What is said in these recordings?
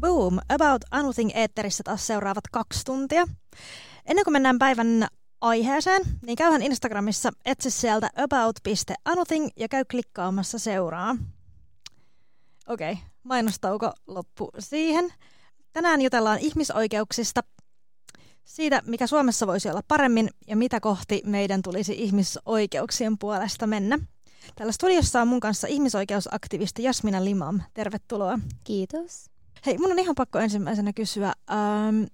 Boom! About Anything eetterissä taas seuraavat kaksi tuntia. Ennen kuin mennään päivän aiheeseen, niin käyhän Instagramissa, etsi sieltä about.anything ja käy klikkaamassa seuraa. Okei, okay, mainostauko loppu siihen. Tänään jutellaan ihmisoikeuksista, siitä mikä Suomessa voisi olla paremmin ja mitä kohti meidän tulisi ihmisoikeuksien puolesta mennä. Täällä studiossa on mun kanssa ihmisoikeusaktivisti Jasmina Limam. Tervetuloa. Kiitos. Hei, mun on ihan pakko ensimmäisenä kysyä, ähm,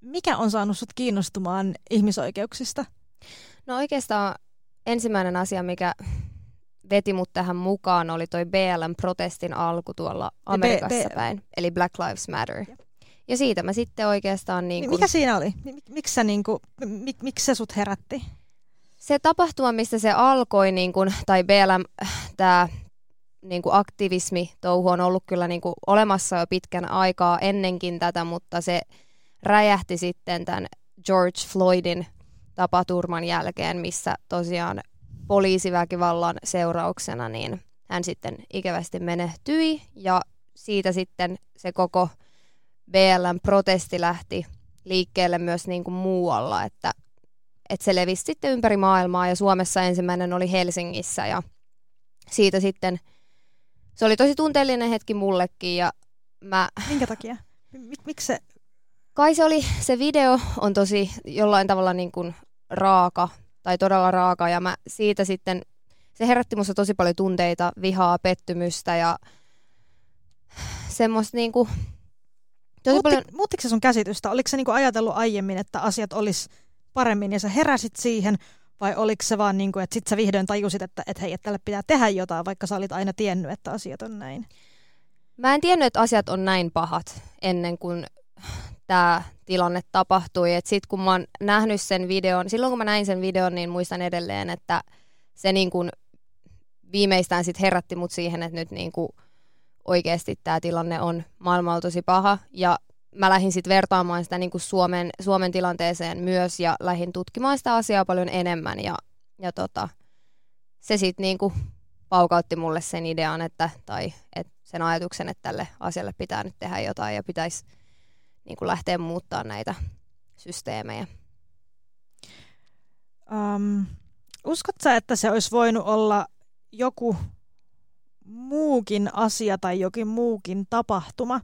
mikä on saanut sut kiinnostumaan ihmisoikeuksista? No oikeastaan ensimmäinen asia, mikä veti mut tähän mukaan, oli toi BLM-protestin alku tuolla Amerikassa B- päin, eli Black Lives Matter. Ja siitä mä sitten oikeastaan niin kun, Mikä siinä oli? Mik- Miksi sä, niinku, mik, miksi se sut herätti? se tapahtuma, mistä se alkoi, niin kun, tai BLM, tämä niin kuin aktivismi touhu on ollut kyllä niin kuin olemassa jo pitkän aikaa ennenkin tätä, mutta se räjähti sitten tämän George Floydin tapaturman jälkeen, missä tosiaan poliisiväkivallan seurauksena niin hän sitten ikävästi menehtyi ja siitä sitten se koko BLM-protesti lähti liikkeelle myös niin kuin muualla, että, että se levisi sitten ympäri maailmaa ja Suomessa ensimmäinen oli Helsingissä ja siitä sitten se oli tosi tunteellinen hetki mullekin ja mä, Minkä takia? Mik, miksi se? kai se oli, se video on tosi jollain tavalla niin kuin raaka tai todella raaka ja mä siitä sitten, se herätti musta tosi paljon tunteita, vihaa, pettymystä ja semmoista niin kuin, tosi Muutti, paljon, Muuttiko se sun käsitystä? Oliko se niinku ajatellut aiemmin, että asiat olisi paremmin ja sä heräsit siihen? Vai oliko se vaan niin kuin, että sit sä vihdoin tajusit, että et hei, että tälle pitää tehdä jotain, vaikka sä olit aina tiennyt, että asiat on näin? Mä en tiennyt, että asiat on näin pahat ennen kuin tämä tilanne tapahtui. Et sit kun mä oon nähnyt sen videon, silloin kun mä näin sen videon, niin muistan edelleen, että se niin kuin viimeistään sit herätti mut siihen, että nyt niin kuin oikeasti tämä tilanne on maailmalla tosi paha. Ja mä lähdin sitten vertaamaan sitä niin kuin Suomen, Suomen tilanteeseen myös ja lähdin tutkimaan sitä asiaa paljon enemmän. Ja, ja tota, se sitten niin kuin paukautti mulle sen idean, että, tai et sen ajatuksen, että tälle asialle pitää nyt tehdä jotain ja pitäisi niin kuin lähteä muuttaa näitä systeemejä. Um, uskot sä, että se olisi voinut olla joku muukin asia tai jokin muukin tapahtuma?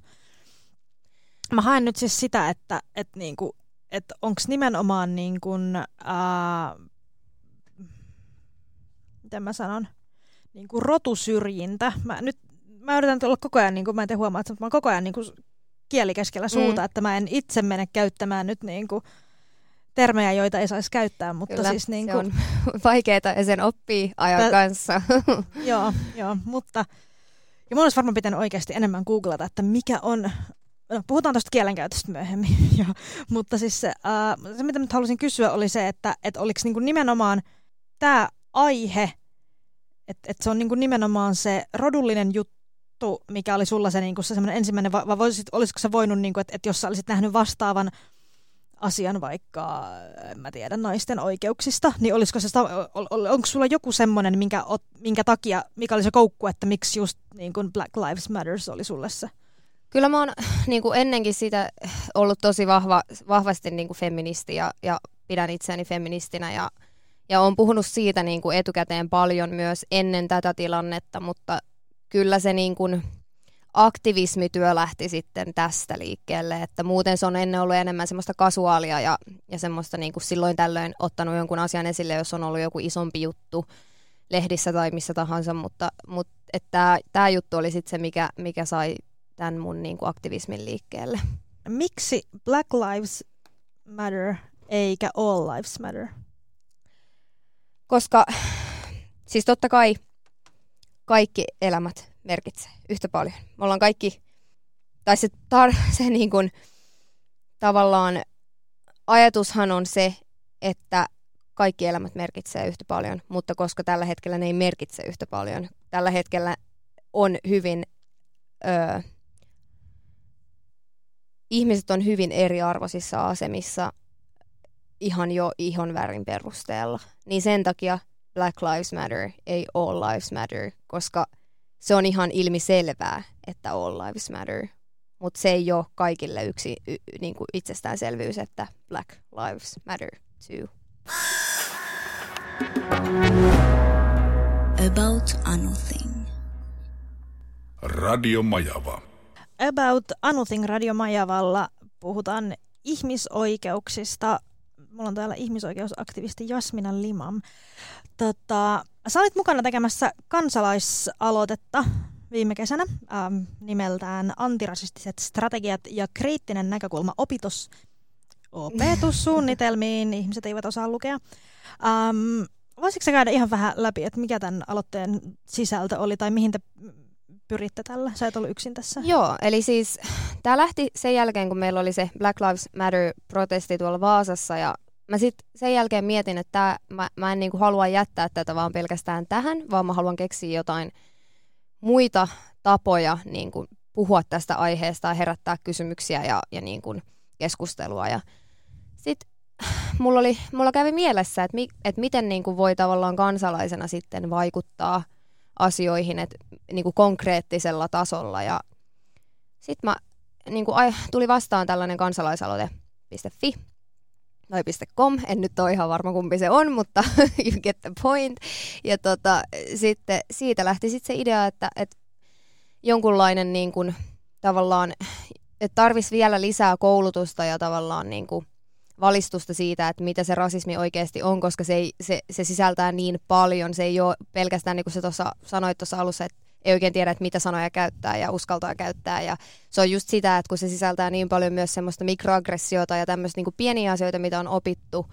Mä haen nyt siis sitä, että et niinku, et onko nimenomaan niin kuin, ää, miten mä sanon, niin kuin rotusyrjintä. Mä, nyt, mä yritän olla koko ajan, niin kuin, mä en te huomaa, että mä oon koko ajan niin kuin kieli keskellä suuta, mm. että mä en itse mene käyttämään nyt niin kuin, termejä, joita ei saisi käyttää, mutta Kyllä, siis niin se kuin, on vaikeaa ja sen oppii ajan Tä- kanssa. joo, joo, mutta ja mun olisi varmaan pitänyt oikeasti enemmän googlata, että mikä on, no, puhutaan tuosta kielenkäytöstä myöhemmin, jo, mutta siis se, uh, se, mitä nyt halusin kysyä, oli se, että et oliko niinku nimenomaan tämä aihe, että et se on niinku nimenomaan se rodullinen juttu, mikä oli sulla se, niinku se semmoinen ensimmäinen, vai, voisit, olisiko se voinut, niinku, että et jos sä olisit nähnyt vastaavan asian vaikka, en mä tiedä, naisten oikeuksista, niin olisiko se, onko sulla joku semmoinen, minkä, minkä takia, mikä oli se koukku, että miksi just niin kuin Black Lives Matters oli sulle se? Kyllä mä oon niin kuin ennenkin sitä ollut tosi vahva, vahvasti niin kuin feministi ja, ja pidän itseäni feministinä ja, ja olen puhunut siitä niin kuin etukäteen paljon myös ennen tätä tilannetta, mutta kyllä se niin kuin aktivismityö lähti sitten tästä liikkeelle, että muuten se on ennen ollut enemmän semmoista kasuaalia ja, ja semmoista niin kuin silloin tällöin ottanut jonkun asian esille, jos on ollut joku isompi juttu lehdissä tai missä tahansa, mutta, mutta että tämä juttu oli sitten se, mikä, mikä sai tämän mun niin kuin aktivismin liikkeelle. Miksi Black Lives Matter eikä All Lives Matter? Koska siis totta kai kaikki elämät merkitsee yhtä paljon. Me ollaan kaikki, tai se, tar, se niin kuin, tavallaan ajatushan on se, että kaikki elämät merkitsee yhtä paljon, mutta koska tällä hetkellä ne ei merkitse yhtä paljon. Tällä hetkellä on hyvin öö, ihmiset on hyvin eriarvoisissa asemissa ihan jo ihon värin perusteella. Niin sen takia Black Lives Matter ei All Lives Matter, koska se on ihan ilmiselvää, että All Lives Matter. Mutta se ei ole kaikille yksi y, niin kuin itsestäänselvyys, että Black Lives Matter too. About Anything. Radio Majava. About Anything Radio Majavalla puhutaan ihmisoikeuksista. Mulla on täällä ihmisoikeusaktivisti Jasmina Limam. Tota, sä olit mukana tekemässä kansalaisaloitetta viime kesänä ähm, nimeltään Antirasistiset strategiat ja kriittinen näkökulma opitus, opetussuunnitelmiin. Ihmiset eivät osaa lukea. Ähm, voisitko sä käydä ihan vähän läpi, että mikä tämän aloitteen sisältö oli tai mihin te pyritte tällä? Sä et ollut yksin tässä. Joo, eli siis tämä lähti sen jälkeen, kun meillä oli se Black Lives Matter-protesti tuolla Vaasassa ja mä sitten sen jälkeen mietin, että tää, mä, mä en niinku halua jättää tätä vaan pelkästään tähän, vaan mä haluan keksiä jotain muita tapoja niinku puhua tästä aiheesta ja herättää kysymyksiä ja, ja niinku keskustelua. Ja sitten mulla, oli, mulla kävi mielessä, että, mi, että miten niinku voi tavallaan kansalaisena sitten vaikuttaa asioihin et, niinku konkreettisella tasolla. Ja sitten mä niinku, ai, tuli vastaan tällainen kansalaisaloite.fi tai .com, en nyt ole ihan varma kumpi se on, mutta you get the point. Ja tota, sitten siitä lähti sitten se idea, että, että jonkunlainen niin kuin, tavallaan, että tarvisi vielä lisää koulutusta ja tavallaan niin kuin, valistusta siitä, että mitä se rasismi oikeasti on, koska se, ei, se, se sisältää niin paljon. Se ei ole pelkästään, niin kuin sä tuossa sanoit tuossa alussa, että ei oikein tiedä, että mitä sanoja käyttää ja uskaltaa käyttää. Ja se on just sitä, että kun se sisältää niin paljon myös semmoista mikroaggressiota ja tämmöistä niin pieniä asioita, mitä on opittu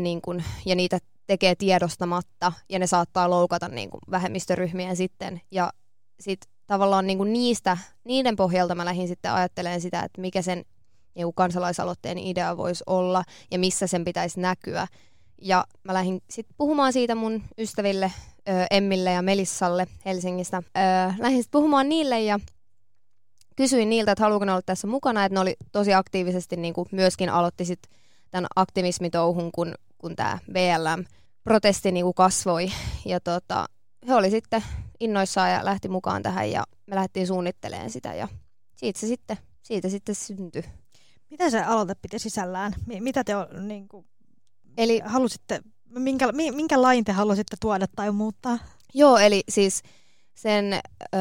niin kuin, ja niitä tekee tiedostamatta ja ne saattaa loukata niin kuin, vähemmistöryhmiä sitten. Ja sitten tavallaan niin kuin niistä, niiden pohjalta mä lähdin sitten ajattelemaan sitä, että mikä sen niin kansalaisaloitteen idea voisi olla ja missä sen pitäisi näkyä. Ja mä lähdin sitten puhumaan siitä mun ystäville Emmille ja Melissalle Helsingistä. lähdin sitten puhumaan niille ja kysyin niiltä, että haluaako ne olla tässä mukana, että ne oli tosi aktiivisesti niin kuin myöskin aloitti sit tämän aktivismitouhun, kun, kun tämä BLM-protesti niin kuin kasvoi. Ja tota, he oli sitten innoissaan ja lähti mukaan tähän ja me lähdettiin suunnittelemaan sitä ja siitä se sitten, siitä sitten syntyi. Mitä se aloite piti sisällään? Mitä te niin kuin, Eli, halusitte minkä, minkä lain te haluaisitte tuoda tai muuttaa? Joo, eli siis sen, ö,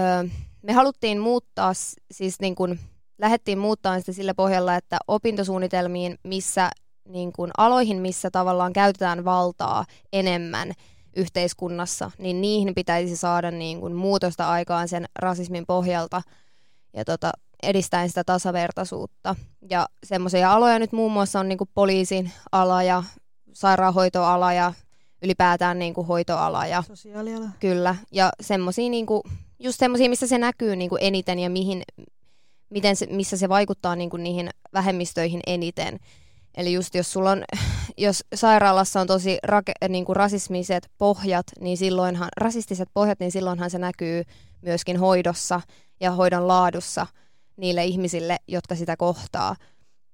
me haluttiin muuttaa, siis niin kuin, lähdettiin muuttaa sitä sillä pohjalla, että opintosuunnitelmiin, missä niin kuin, aloihin, missä tavallaan käytetään valtaa enemmän yhteiskunnassa, niin niihin pitäisi saada niin kuin, muutosta aikaan sen rasismin pohjalta ja tota, edistäen sitä tasavertaisuutta. Ja semmoisia aloja nyt muun muassa on niin kuin poliisin ala ja sairaanhoitoala ja ylipäätään niin kuin hoitoala. Ja, Sosiaaliala. Kyllä, ja semmoisia niin kuin, just semmoisia, missä se näkyy niin kuin eniten ja mihin, miten se, missä se vaikuttaa niin kuin niihin vähemmistöihin eniten. Eli just jos sulla on, jos sairaalassa on tosi rake, niin kuin rasismiset pohjat, niin silloinhan, rasistiset pohjat, niin silloinhan se näkyy myöskin hoidossa ja hoidon laadussa niille ihmisille, jotka sitä kohtaa.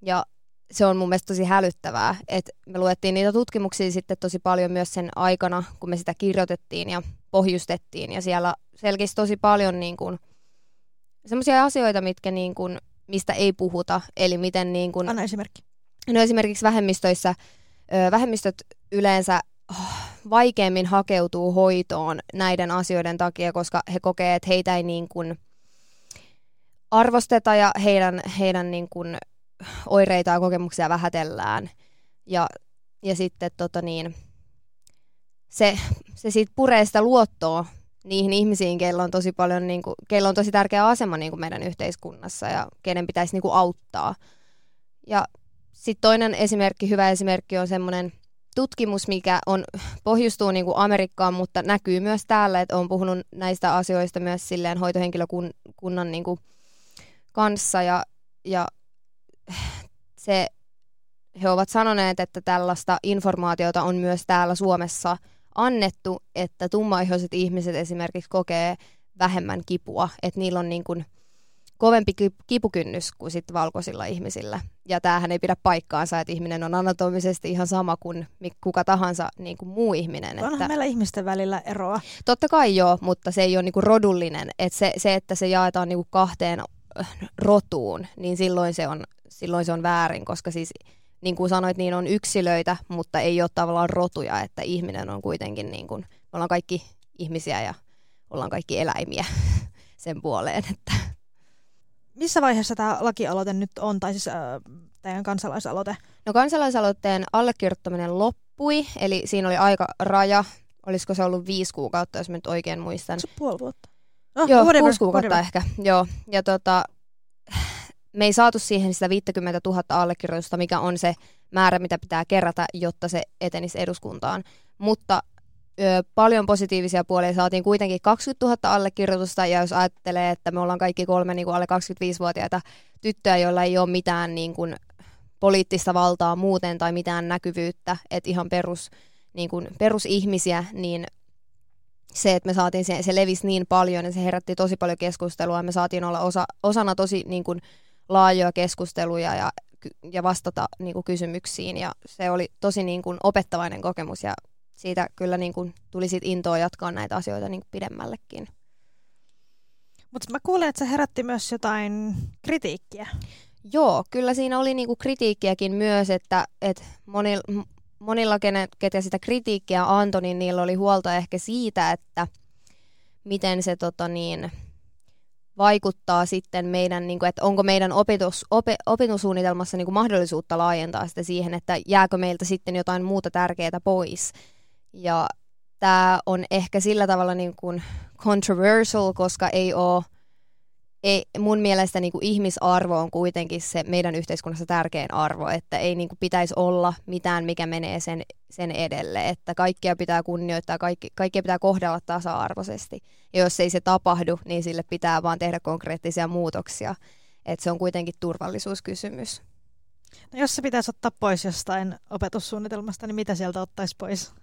Ja se on mun mielestä tosi hälyttävää, että me luettiin niitä tutkimuksia sitten tosi paljon myös sen aikana, kun me sitä kirjoitettiin ja pohjustettiin, ja siellä selkeästi tosi paljon niin kuin, semmoisia asioita, mitkä niin kuin, mistä ei puhuta, eli miten niin kuin, Anna esimerkki. No esimerkiksi vähemmistöissä, vähemmistöt yleensä oh, vaikeimmin hakeutuu hoitoon näiden asioiden takia, koska he kokee, että heitä ei niin kuin arvosteta ja heidän, heidän niin kuin oireita ja kokemuksia vähätellään. Ja, ja sitten tota niin, se, se siitä puree sitä luottoa niihin ihmisiin, keillä on tosi paljon, niin kuin, keillä on tosi tärkeä asema niin kuin meidän yhteiskunnassa ja kenen pitäisi niin kuin auttaa. Ja sitten toinen esimerkki, hyvä esimerkki on semmoinen tutkimus, mikä on, pohjustuu niin kuin Amerikkaan, mutta näkyy myös täällä, että on puhunut näistä asioista myös silleen hoitohenkilökunnan niin kuin kanssa ja, ja se, he ovat sanoneet, että tällaista informaatiota on myös täällä Suomessa annettu, että tummaihoiset ihmiset esimerkiksi kokee vähemmän kipua, että niillä on niin kuin kovempi kipukynnys kuin sit valkoisilla ihmisillä. Ja tämähän ei pidä paikkaansa, että ihminen on anatomisesti ihan sama kuin kuka tahansa niin kuin muu ihminen. Onhan että... meillä ihmisten välillä eroa. Totta kai joo, mutta se ei ole niin kuin rodullinen. Et se, se, että se jaetaan niin kuin kahteen rotuun, niin silloin se on, silloin se on väärin, koska siis niin kuin sanoit, niin on yksilöitä, mutta ei ole tavallaan rotuja, että ihminen on kuitenkin niin kuin, me ollaan kaikki ihmisiä ja ollaan kaikki eläimiä sen puoleen. Että. Missä vaiheessa tämä lakialoite nyt on, tai siis äh, teidän kansalaisaloite? No kansalaisaloitteen allekirjoittaminen loppui, eli siinä oli aika raja. Olisiko se ollut viisi kuukautta, jos mä nyt oikein muistan. Se puoli vuotta. No, Joo, whatever, kuusi kuukautta whatever. ehkä. Joo, ja tota, me ei saatu siihen sitä 50 000 allekirjoitusta, mikä on se määrä, mitä pitää kerätä, jotta se etenisi eduskuntaan. Mutta ö, paljon positiivisia puolia saatiin kuitenkin 20 000 allekirjoitusta, ja jos ajattelee, että me ollaan kaikki kolme niin kuin alle 25-vuotiaita tyttöjä, joilla ei ole mitään niin kuin, poliittista valtaa muuten tai mitään näkyvyyttä, että ihan perus, niin kuin, perusihmisiä, niin se, että me saatiin se, se levisi niin paljon ja se herätti tosi paljon keskustelua ja me saatiin olla osa, osana tosi niin kuin, laajoja keskusteluja ja, ja vastata niin kuin, kysymyksiin ja se oli tosi niin kuin, opettavainen kokemus ja siitä kyllä niin kuin, tuli sit intoa jatkaa näitä asioita niin kuin, pidemmällekin. Mutta mä kuulen, että se herätti myös jotain kritiikkiä. Joo, kyllä siinä oli niinku kritiikkiäkin myös, että et monilla, ketä sitä kritiikkiä antoi, niin niillä oli huolta ehkä siitä, että miten se tota niin, vaikuttaa sitten meidän, niin kuin, että onko meidän opetus, ope, opetussuunnitelmassa niin kuin mahdollisuutta laajentaa sitä siihen, että jääkö meiltä sitten jotain muuta tärkeää pois. Ja tämä on ehkä sillä tavalla niin kuin controversial, koska ei ole ei, mun mielestä niin kuin ihmisarvo on kuitenkin se meidän yhteiskunnassa tärkein arvo, että ei niin kuin pitäisi olla mitään, mikä menee sen, sen edelle, että kaikkia pitää kunnioittaa, kaikki, kaikkia pitää kohdella tasa-arvoisesti. Ja jos ei se tapahdu, niin sille pitää vaan tehdä konkreettisia muutoksia, että se on kuitenkin turvallisuuskysymys. No jos se pitäisi ottaa pois jostain opetussuunnitelmasta, niin mitä sieltä ottaisi pois?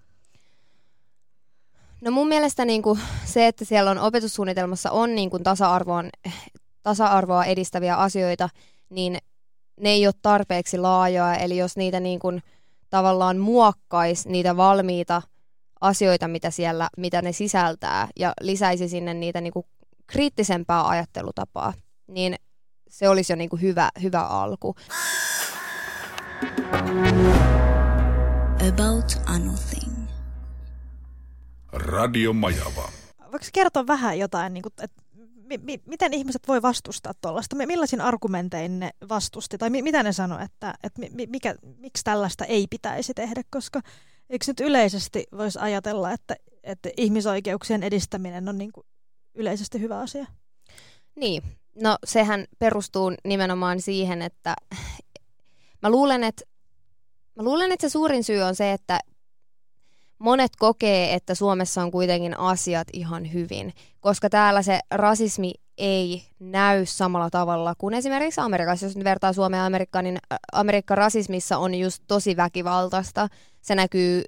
No mun mielestä niin kuin se, että siellä on opetussuunnitelmassa on niin kuin tasa-arvoon, tasa-arvoa edistäviä asioita, niin ne ei ole tarpeeksi laajoja. Eli jos niitä niin kuin tavallaan muokkaisi niitä valmiita asioita, mitä, siellä, mitä ne sisältää, ja lisäisi sinne niitä niin kuin kriittisempää ajattelutapaa, niin se olisi jo niin kuin hyvä, hyvä alku. About anything. Radio Majava. Voiko kertoa vähän jotain, niin kuin, että mi- mi- miten ihmiset voi vastustaa tuollaista? Millaisin argumentein ne vastusti? Tai mi- mitä ne sanoi, että, että mi- mikä, miksi tällaista ei pitäisi tehdä? Koska eikö nyt yleisesti voisi ajatella, että, että ihmisoikeuksien edistäminen on niin kuin yleisesti hyvä asia? Niin, no sehän perustuu nimenomaan siihen, että mä luulen, että Mä luulen, että se suurin syy on se, että monet kokee, että Suomessa on kuitenkin asiat ihan hyvin, koska täällä se rasismi ei näy samalla tavalla kuin esimerkiksi Amerikassa. Jos nyt vertaa Suomea Amerikkaan, niin Amerikka rasismissa on just tosi väkivaltaista. Se näkyy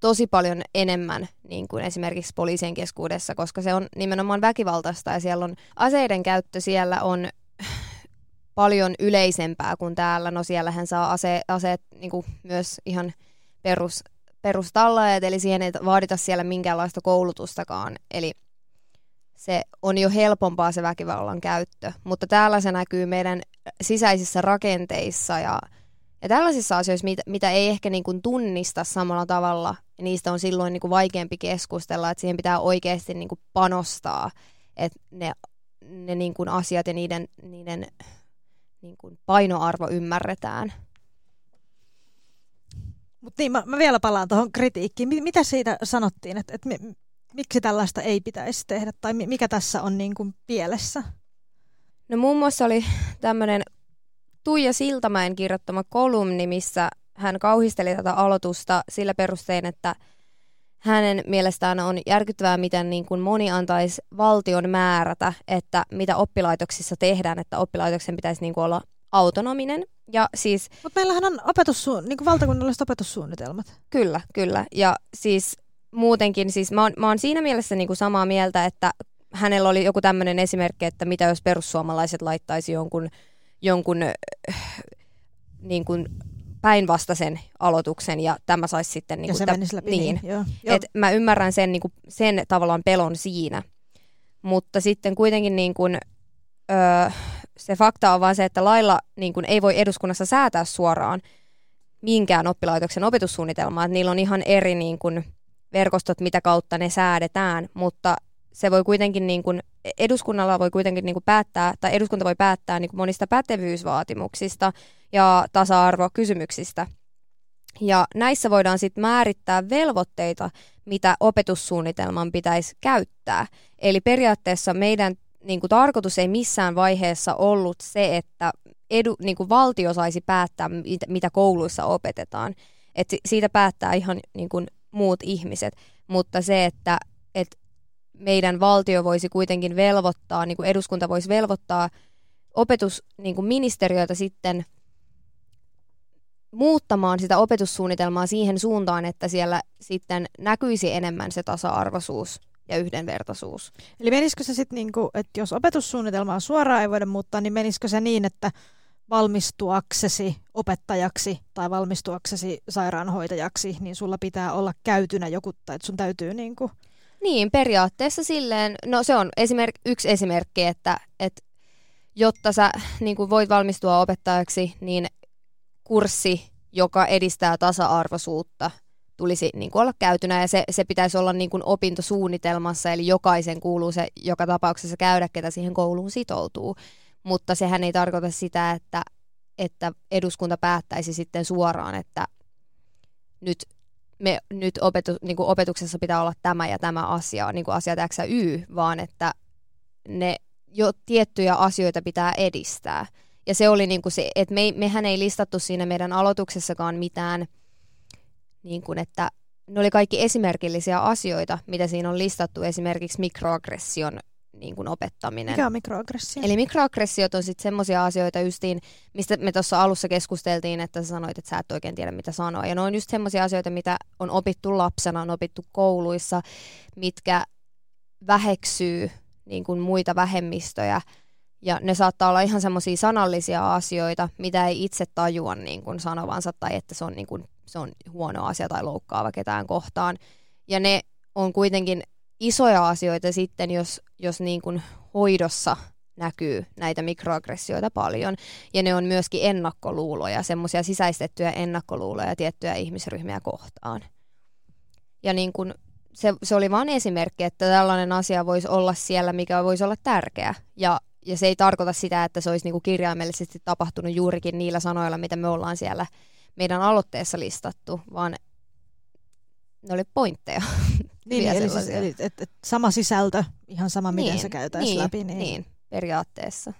tosi paljon enemmän niin kuin esimerkiksi poliisien keskuudessa, koska se on nimenomaan väkivaltaista ja siellä on aseiden käyttö siellä on paljon yleisempää kuin täällä. No siellähän saa ase, aseet niin kuin myös ihan perus perustallaajat, eli siihen ei vaadita siellä minkäänlaista koulutustakaan. Eli se on jo helpompaa se väkivallan käyttö. Mutta täällä se näkyy meidän sisäisissä rakenteissa ja, ja tällaisissa asioissa, mitä, mitä ei ehkä niin kuin tunnista samalla tavalla. Niistä on silloin niin kuin vaikeampi keskustella, että siihen pitää oikeasti niin kuin panostaa, että ne, ne niin kuin asiat ja niiden, niiden niin kuin painoarvo ymmärretään. Mutta niin, mä, mä vielä palaan tuohon kritiikkiin. Mitä siitä sanottiin, että et mi, miksi tällaista ei pitäisi tehdä, tai mikä tässä on niin kuin pielessä? No muun muassa oli tämmöinen Tuija Siltamäen kirjoittama kolumni, missä hän kauhisteli tätä aloitusta sillä perustein, että hänen mielestään on järkyttävää, miten niin kuin moni antaisi valtion määrätä, että mitä oppilaitoksissa tehdään, että oppilaitoksen pitäisi niin kuin olla autonominen. Ja siis, Mutta meillähän on opetussu- niin kuin valtakunnalliset opetussuunnitelmat. Kyllä, kyllä. Ja siis muutenkin, siis mä oon, mä oon siinä mielessä niin kuin samaa mieltä, että hänellä oli joku tämmöinen esimerkki, että mitä jos perussuomalaiset laittaisi jonkun, jonkun niin kuin päinvastaisen aloituksen ja tämä saisi sitten... Niin ja kuin, se tä- menisi läpi. niin. Joo. Et mä ymmärrän sen, niin kuin, sen tavallaan pelon siinä. Mutta sitten kuitenkin niin kuin, öö, se fakta on vaan se, että lailla niin kuin, ei voi eduskunnassa säätää suoraan minkään oppilaitoksen opetussuunnitelmaa. Että niillä on ihan eri niin kuin, verkostot, mitä kautta ne säädetään, mutta se voi kuitenkin niin kuin, eduskunnalla voi kuitenkin niin kuin päättää, tai eduskunta voi päättää niin kuin monista pätevyysvaatimuksista ja tasa-arvokysymyksistä. Ja näissä voidaan sitten määrittää velvoitteita, mitä opetussuunnitelman pitäisi käyttää. Eli periaatteessa meidän niin kuin, tarkoitus ei missään vaiheessa ollut se, että edu, niin kuin, valtio saisi päättää, mitä, mitä kouluissa opetetaan. Et siitä päättää ihan niin kuin, muut ihmiset, mutta se, että et meidän valtio voisi kuitenkin velvoittaa, niin kuin eduskunta voisi velvoittaa opetusministeriöitä niin sitten muuttamaan sitä opetussuunnitelmaa siihen suuntaan, että siellä sitten näkyisi enemmän se tasa-arvoisuus ja yhdenvertaisuus. Eli menisikö se sitten, niinku, että jos opetussuunnitelmaa suoraan ei voida muuttaa, niin menisikö se niin, että valmistuaksesi opettajaksi tai valmistuaksesi sairaanhoitajaksi, niin sulla pitää olla käytynä joku, tai että sun täytyy niin kuin... Niin, periaatteessa silleen, no se on esimerk, yksi esimerkki, että, että jotta sä niin kuin voit valmistua opettajaksi, niin kurssi, joka edistää tasa-arvoisuutta, tulisi niin kuin olla käytynä ja se, se pitäisi olla niin kuin opintosuunnitelmassa, eli jokaisen kuuluu se joka tapauksessa käydä, ketä siihen kouluun sitoutuu mutta sehän ei tarkoita sitä, että, että eduskunta päättäisi sitten suoraan, että nyt, me, nyt opetu, niin kuin opetuksessa pitää olla tämä ja tämä asia, niin kuin asiat X ja Y, vaan että ne jo tiettyjä asioita pitää edistää. Ja se oli niin kuin se, että me, mehän ei listattu siinä meidän aloituksessakaan mitään, niin kuin että ne oli kaikki esimerkillisiä asioita, mitä siinä on listattu, esimerkiksi mikroaggression niin kuin opettaminen. Mikä on mikroaggressio? Eli mikroaggressiot on sitten semmoisia asioita justiin, mistä me tuossa alussa keskusteltiin, että sä sanoit, että sä et oikein tiedä mitä sanoa. Ja ne on just semmoisia asioita, mitä on opittu lapsena, on opittu kouluissa, mitkä väheksyy niin kuin muita vähemmistöjä. Ja ne saattaa olla ihan semmoisia sanallisia asioita, mitä ei itse tajua niin kuin sanovansa tai että se on, niin kuin, se on huono asia tai loukkaava ketään kohtaan. Ja ne on kuitenkin isoja asioita sitten, jos, jos niin kuin hoidossa näkyy näitä mikroaggressioita paljon. Ja ne on myöskin ennakkoluuloja, semmoisia sisäistettyjä ennakkoluuloja tiettyjä ihmisryhmiä kohtaan. Ja niin kuin se, se oli vain esimerkki, että tällainen asia voisi olla siellä, mikä voisi olla tärkeä. Ja, ja se ei tarkoita sitä, että se olisi niin kuin kirjaimellisesti tapahtunut juurikin niillä sanoilla, mitä me ollaan siellä meidän aloitteessa listattu, vaan ne oli pointteja. Niin, eli, siis, eli et, et, sama sisältö, ihan sama miten niin, se käytäisiin niin, läpi. Niin. niin, periaatteessa.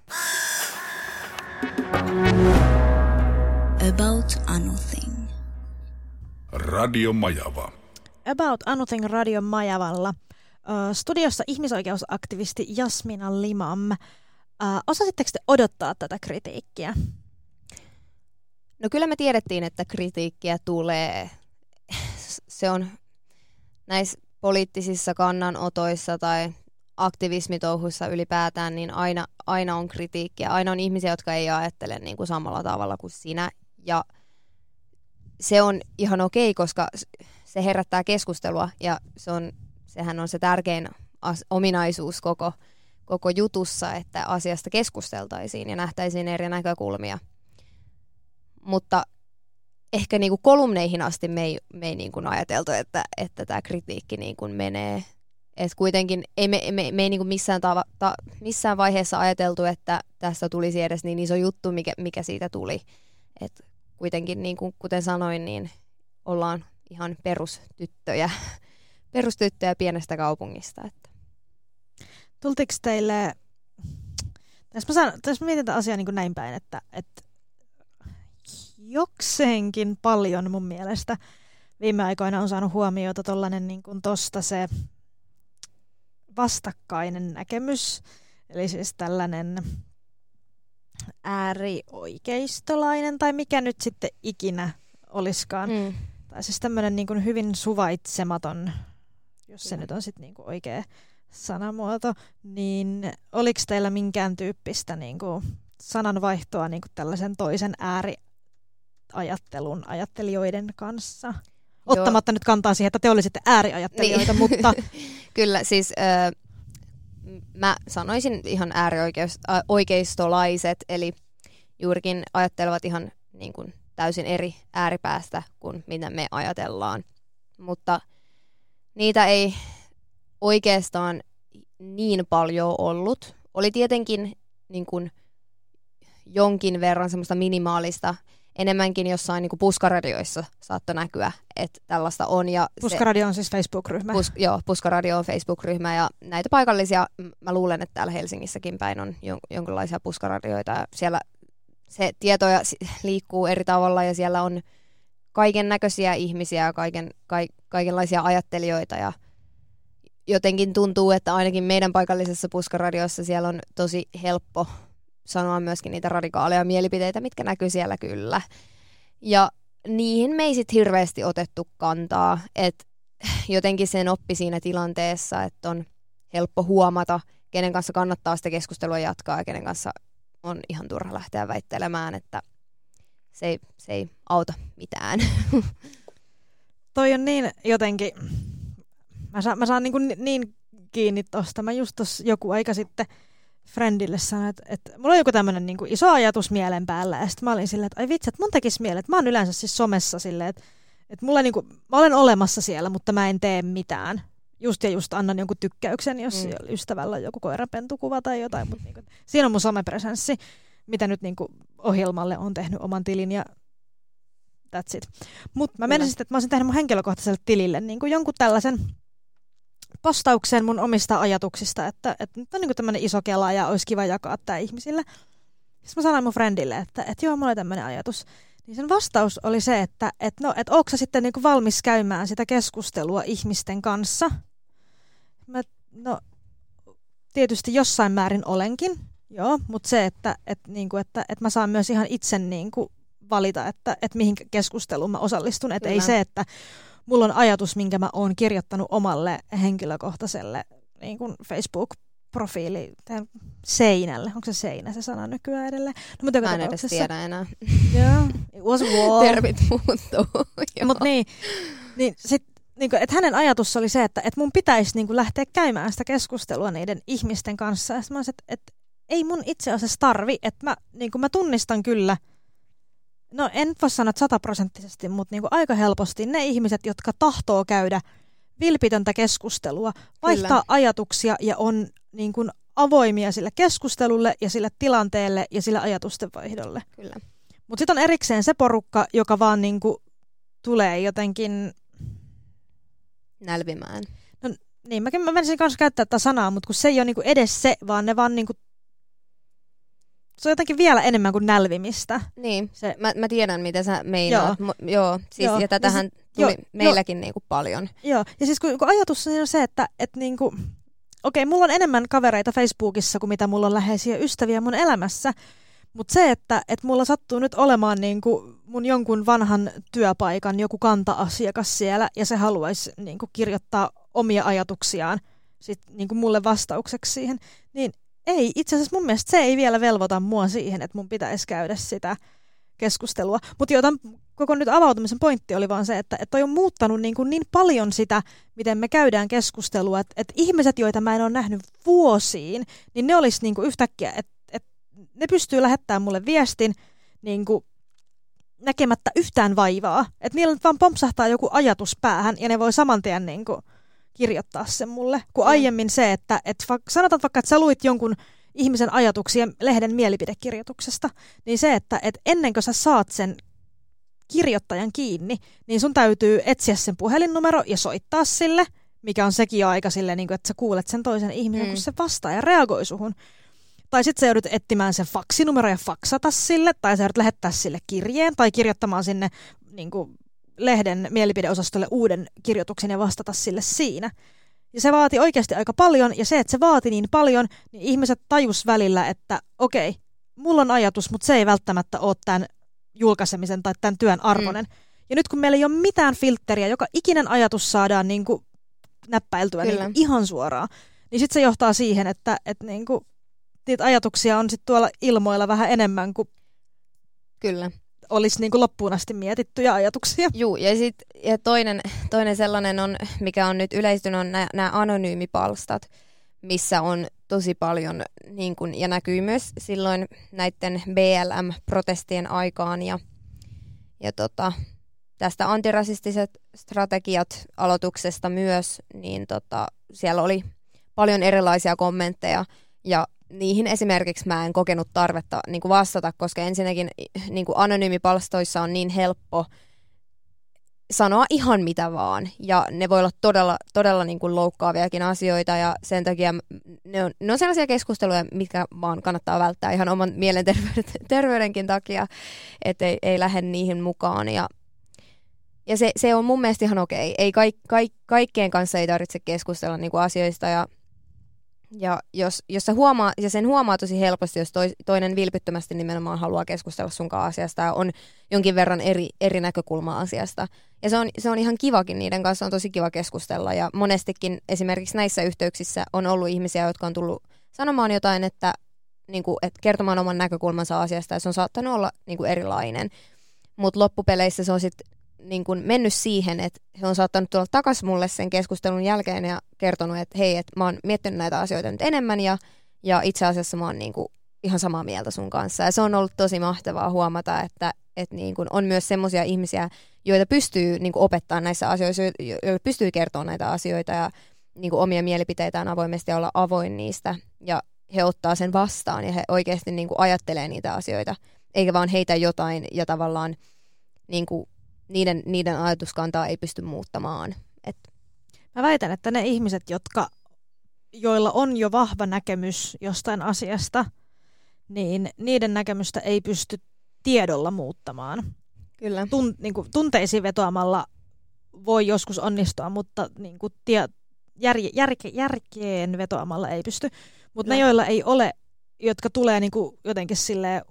About Anything. Radio Majava. About Anything Radio Majavalla. Studiossa ihmisoikeusaktivisti Jasmina Limam. Uh, osasitteko te odottaa tätä kritiikkiä? No kyllä me tiedettiin, että kritiikkiä tulee. Se on näissä poliittisissa kannanotoissa tai aktivismitouhuissa ylipäätään, niin aina, aina on kritiikkiä. Aina on ihmisiä, jotka ei ajattele niin kuin samalla tavalla kuin sinä. Ja se on ihan okei, koska se herättää keskustelua ja se on, sehän on se tärkein as- ominaisuus koko, koko jutussa, että asiasta keskusteltaisiin ja nähtäisiin eri näkökulmia. Mutta ehkä niinku kolumneihin asti me ei, me ei niinku ajateltu, että, että tämä kritiikki niinku menee. Et kuitenkin ei me, me, me ei niinku missään, tava, ta, missään vaiheessa ajateltu, että tästä tulisi edes niin iso juttu, mikä, mikä siitä tuli. Et kuitenkin, niinku, kuten sanoin, niin ollaan ihan perustyttöjä, perustyttöjä pienestä kaupungista. Että. Tultiko teille, tässä mä, sanon, tässä mä mietin tätä asiaa niin kuin näin päin, että, että jokseenkin paljon mun mielestä viime aikoina on saanut huomiota tollanen niin kuin tosta se vastakkainen näkemys, eli siis tällainen äärioikeistolainen tai mikä nyt sitten ikinä oliskaan. Mm. Tai siis tämmöinen niin kuin hyvin suvaitsematon, jos se nyt on sitten niin kuin oikea, sanamuoto, niin oliko teillä minkään tyyppistä niin kuin sananvaihtoa niin kuin tällaisen toisen ääriajattelun ajattelijoiden kanssa? Ottamatta nyt kantaa siihen, että te olisitte ääriajattelijoita, niin. mutta... Kyllä, siis äh, mä sanoisin ihan äärioikeistolaiset, eli juurikin ajattelevat ihan niin kuin täysin eri ääripäästä kuin mitä me ajatellaan. Mutta niitä ei oikeastaan niin paljon ollut. Oli tietenkin niin kuin jonkin verran semmoista minimaalista, enemmänkin jossain niin kuin puskaradioissa saattoi näkyä, että tällaista on. Ja Puskaradio on siis Facebook-ryhmä. Pus, joo, Puskaradio on Facebook-ryhmä ja näitä paikallisia, mä luulen, että täällä Helsingissäkin päin on jon, jonkinlaisia puskaradioita. Ja siellä se tietoja liikkuu eri tavalla ja siellä on kaiken näköisiä ihmisiä ja kaiken, ka, kaikenlaisia ajattelijoita ja jotenkin tuntuu, että ainakin meidän paikallisessa puskaradiossa siellä on tosi helppo sanoa myöskin niitä radikaaleja mielipiteitä, mitkä näkyy siellä kyllä. Ja niihin me ei sitten hirveästi otettu kantaa, että jotenkin sen oppi siinä tilanteessa, että on helppo huomata, kenen kanssa kannattaa sitä keskustelua jatkaa ja kenen kanssa on ihan turha lähteä väittelemään, että se ei, se ei auta mitään. Toi on niin jotenkin, mä saan, mä saan niin, kuin niin kiinni tosta. Mä just tossa joku aika sitten friendille sanoin, että, että mulla on joku tämmöinen niin kuin iso ajatus mielen päällä. Ja sitten mä olin silleen, että ai vitsi, että mun tekisi mieleen, että mä oon yleensä siis somessa silleen, että, että mulla niin kuin, mä olen olemassa siellä, mutta mä en tee mitään. Just ja just annan jonkun tykkäyksen, jos mm. ystävällä on joku koirapentukuva tai jotain. Mutta niin kuin, siinä on mun somepresenssi, mitä nyt niin kuin ohjelmalle on tehnyt oman tilin ja that's it. Mutta mä menisin sitten, että mä olisin tehnyt mun henkilökohtaiselle tilille niin kuin jonkun tällaisen postauksen mun omista ajatuksista, että, että nyt on niin tämmöinen iso kela ja olisi kiva jakaa tämä ihmisille. Sitten mä sanoin mun friendille, että, että joo, mulla oli tämmöinen ajatus. Niin sen vastaus oli se, että, että no, että onko sä sitten niin valmis käymään sitä keskustelua ihmisten kanssa? Mä, no, tietysti jossain määrin olenkin, joo, mutta se, että, että, niin kuin, että, että mä saan myös ihan itse niin kuin valita, että, että mihin keskusteluun mä osallistun. Että ei se, että mulla on ajatus, minkä mä oon kirjoittanut omalle henkilökohtaiselle niin kuin Facebook-profiili seinälle. Onko se seinä se sana nykyään edelleen? No, mutta mä en edes tiedä enää. Joo, it was wall. Termit muuttuu. Mutta niin, niin sit, niin kuin, että hänen ajatus oli se, että, että mun pitäisi niin kuin, lähteä käymään sitä keskustelua niiden ihmisten kanssa. Ja mä olisin, että, että ei mun itse asiassa tarvi, että mä, niin kuin, mä tunnistan kyllä – no en voi sanoa sataprosenttisesti, mutta niin kuin aika helposti ne ihmiset, jotka tahtoo käydä vilpitöntä keskustelua, vaihtaa Kyllä. ajatuksia ja on niin kuin avoimia sille keskustelulle ja sille tilanteelle ja sille ajatusten vaihdolle. Kyllä. Mutta sitten on erikseen se porukka, joka vaan niin kuin tulee jotenkin... Nälvimään. No niin, mäkin mä menisin kanssa käyttää tätä sanaa, mutta kun se ei ole niinku edes se, vaan ne vaan niinku se on jotenkin vielä enemmän kuin nälvimistä. Niin, se, mä, mä tiedän mitä sä meinaat. Joo, M- joo siis, joo. ja tätähän ja siis, tuli jo, meilläkin jo, niinku paljon. Joo, ja siis kun, kun ajatus on se, että et niinku, okei, mulla on enemmän kavereita Facebookissa kuin mitä mulla on läheisiä ystäviä mun elämässä, mutta se, että et mulla sattuu nyt olemaan niinku mun jonkun vanhan työpaikan joku kanta-asiakas siellä, ja se haluaisi niinku kirjoittaa omia ajatuksiaan sit niinku mulle vastaukseksi siihen, niin ei, itse asiassa mun mielestä se ei vielä velvoita mua siihen, että mun pitäisi käydä sitä keskustelua. Mutta joten koko nyt avautumisen pointti oli vaan se, että, että toi on muuttanut niin, kuin niin paljon sitä, miten me käydään keskustelua, että, että ihmiset, joita mä en ole nähnyt vuosiin, niin ne olisi niin kuin yhtäkkiä, että, että ne pystyy lähettämään mulle viestin niin kuin näkemättä yhtään vaivaa. Että niillä vaan pompsahtaa joku ajatus päähän ja ne voi saman tien niin kuin kirjoittaa sen mulle, kuin mm. aiemmin se, että et va- sanotaan vaikka, että sä luit jonkun ihmisen ajatuksia lehden mielipidekirjoituksesta, niin se, että et ennen kuin sä saat sen kirjoittajan kiinni, niin sun täytyy etsiä sen puhelinnumero ja soittaa sille, mikä on sekin aika silleen, niin kuin, että sä kuulet sen toisen ihmisen, mm. kun se vastaa ja reagoi suhun. Tai sitten sä joudut etsimään sen faksinumero ja faksata sille, tai sä joudut lähettää sille kirjeen, tai kirjoittamaan sinne niin kuin, lehden mielipideosastolle uuden kirjoituksen ja vastata sille siinä. Ja se vaati oikeasti aika paljon, ja se, että se vaati niin paljon, niin ihmiset tajus välillä, että okei, mulla on ajatus, mutta se ei välttämättä ole tämän julkaisemisen tai tämän työn arvoinen. Mm. Ja nyt kun meillä ei ole mitään filtteriä, joka ikinen ajatus saadaan niin kuin näppäiltyä niin kuin ihan suoraan, niin sitten se johtaa siihen, että, että niinku, niitä ajatuksia on sitten tuolla ilmoilla vähän enemmän kuin Kyllä. Olisi niinku loppuun asti mietittyjä ajatuksia. Juu, ja, sit, ja toinen, toinen sellainen on, mikä on nyt yleistynyt, on nämä anonyymipalstat, missä on tosi paljon, niin kun, ja näkyy myös silloin näiden BLM-protestien aikaan, ja, ja tota, tästä antirasistiset strategiat aloituksesta myös, niin tota, siellä oli paljon erilaisia kommentteja, ja niihin esimerkiksi mä en kokenut tarvetta niin kuin vastata, koska ensinnäkin niin kuin anonyymipalstoissa on niin helppo sanoa ihan mitä vaan. Ja ne voi olla todella, todella niin kuin loukkaaviakin asioita ja sen takia ne on, ne on sellaisia keskusteluja, mitkä vaan kannattaa välttää ihan oman mielenterveydenkin takia, että ei, ei lähde niihin mukaan. Ja, ja se, se on mun mielestä ihan okei. Ei kaik, kaik, kaikkien kanssa ei tarvitse keskustella niin kuin asioista ja ja jos, jos sä huomaa, ja sen huomaa tosi helposti, jos toi, toinen vilpittömästi nimenomaan haluaa keskustella sun asiasta ja on jonkin verran eri, eri näkökulmaa asiasta. Ja se on, se on ihan kivakin, niiden kanssa on tosi kiva keskustella. Ja monestikin esimerkiksi näissä yhteyksissä on ollut ihmisiä, jotka on tullut sanomaan jotain, että, niin kuin, että kertomaan oman näkökulmansa asiasta, ja se on saattanut olla niin kuin erilainen. Mutta loppupeleissä se on sitten niin kuin mennyt siihen, että he on saattanut tulla takaisin mulle sen keskustelun jälkeen ja kertonut, että hei, että mä oon miettinyt näitä asioita nyt enemmän ja, ja itse asiassa mä oon niin kuin ihan samaa mieltä sun kanssa. Ja se on ollut tosi mahtavaa huomata, että, että niin kuin on myös semmoisia ihmisiä, joita pystyy niin kuin opettaa näissä asioissa, joille pystyy kertoa näitä asioita ja niin kuin omia mielipiteitään avoimesti ja olla avoin niistä. Ja he ottaa sen vastaan ja he oikeasti niin kuin ajattelee niitä asioita, eikä vaan heitä jotain ja tavallaan niin kuin niiden, niiden ajatuskantaa ei pysty muuttamaan. Et. Mä väitän, että ne ihmiset, jotka, joilla on jo vahva näkemys jostain asiasta, niin niiden näkemystä ei pysty tiedolla muuttamaan. Kyllä. Tun, niin kuin, tunteisiin vetoamalla voi joskus onnistua, mutta niin kuin, tie, järje, järke, järkeen vetoamalla ei pysty. Mutta ne, joilla ei ole, jotka tulee niin kuin, jotenkin sille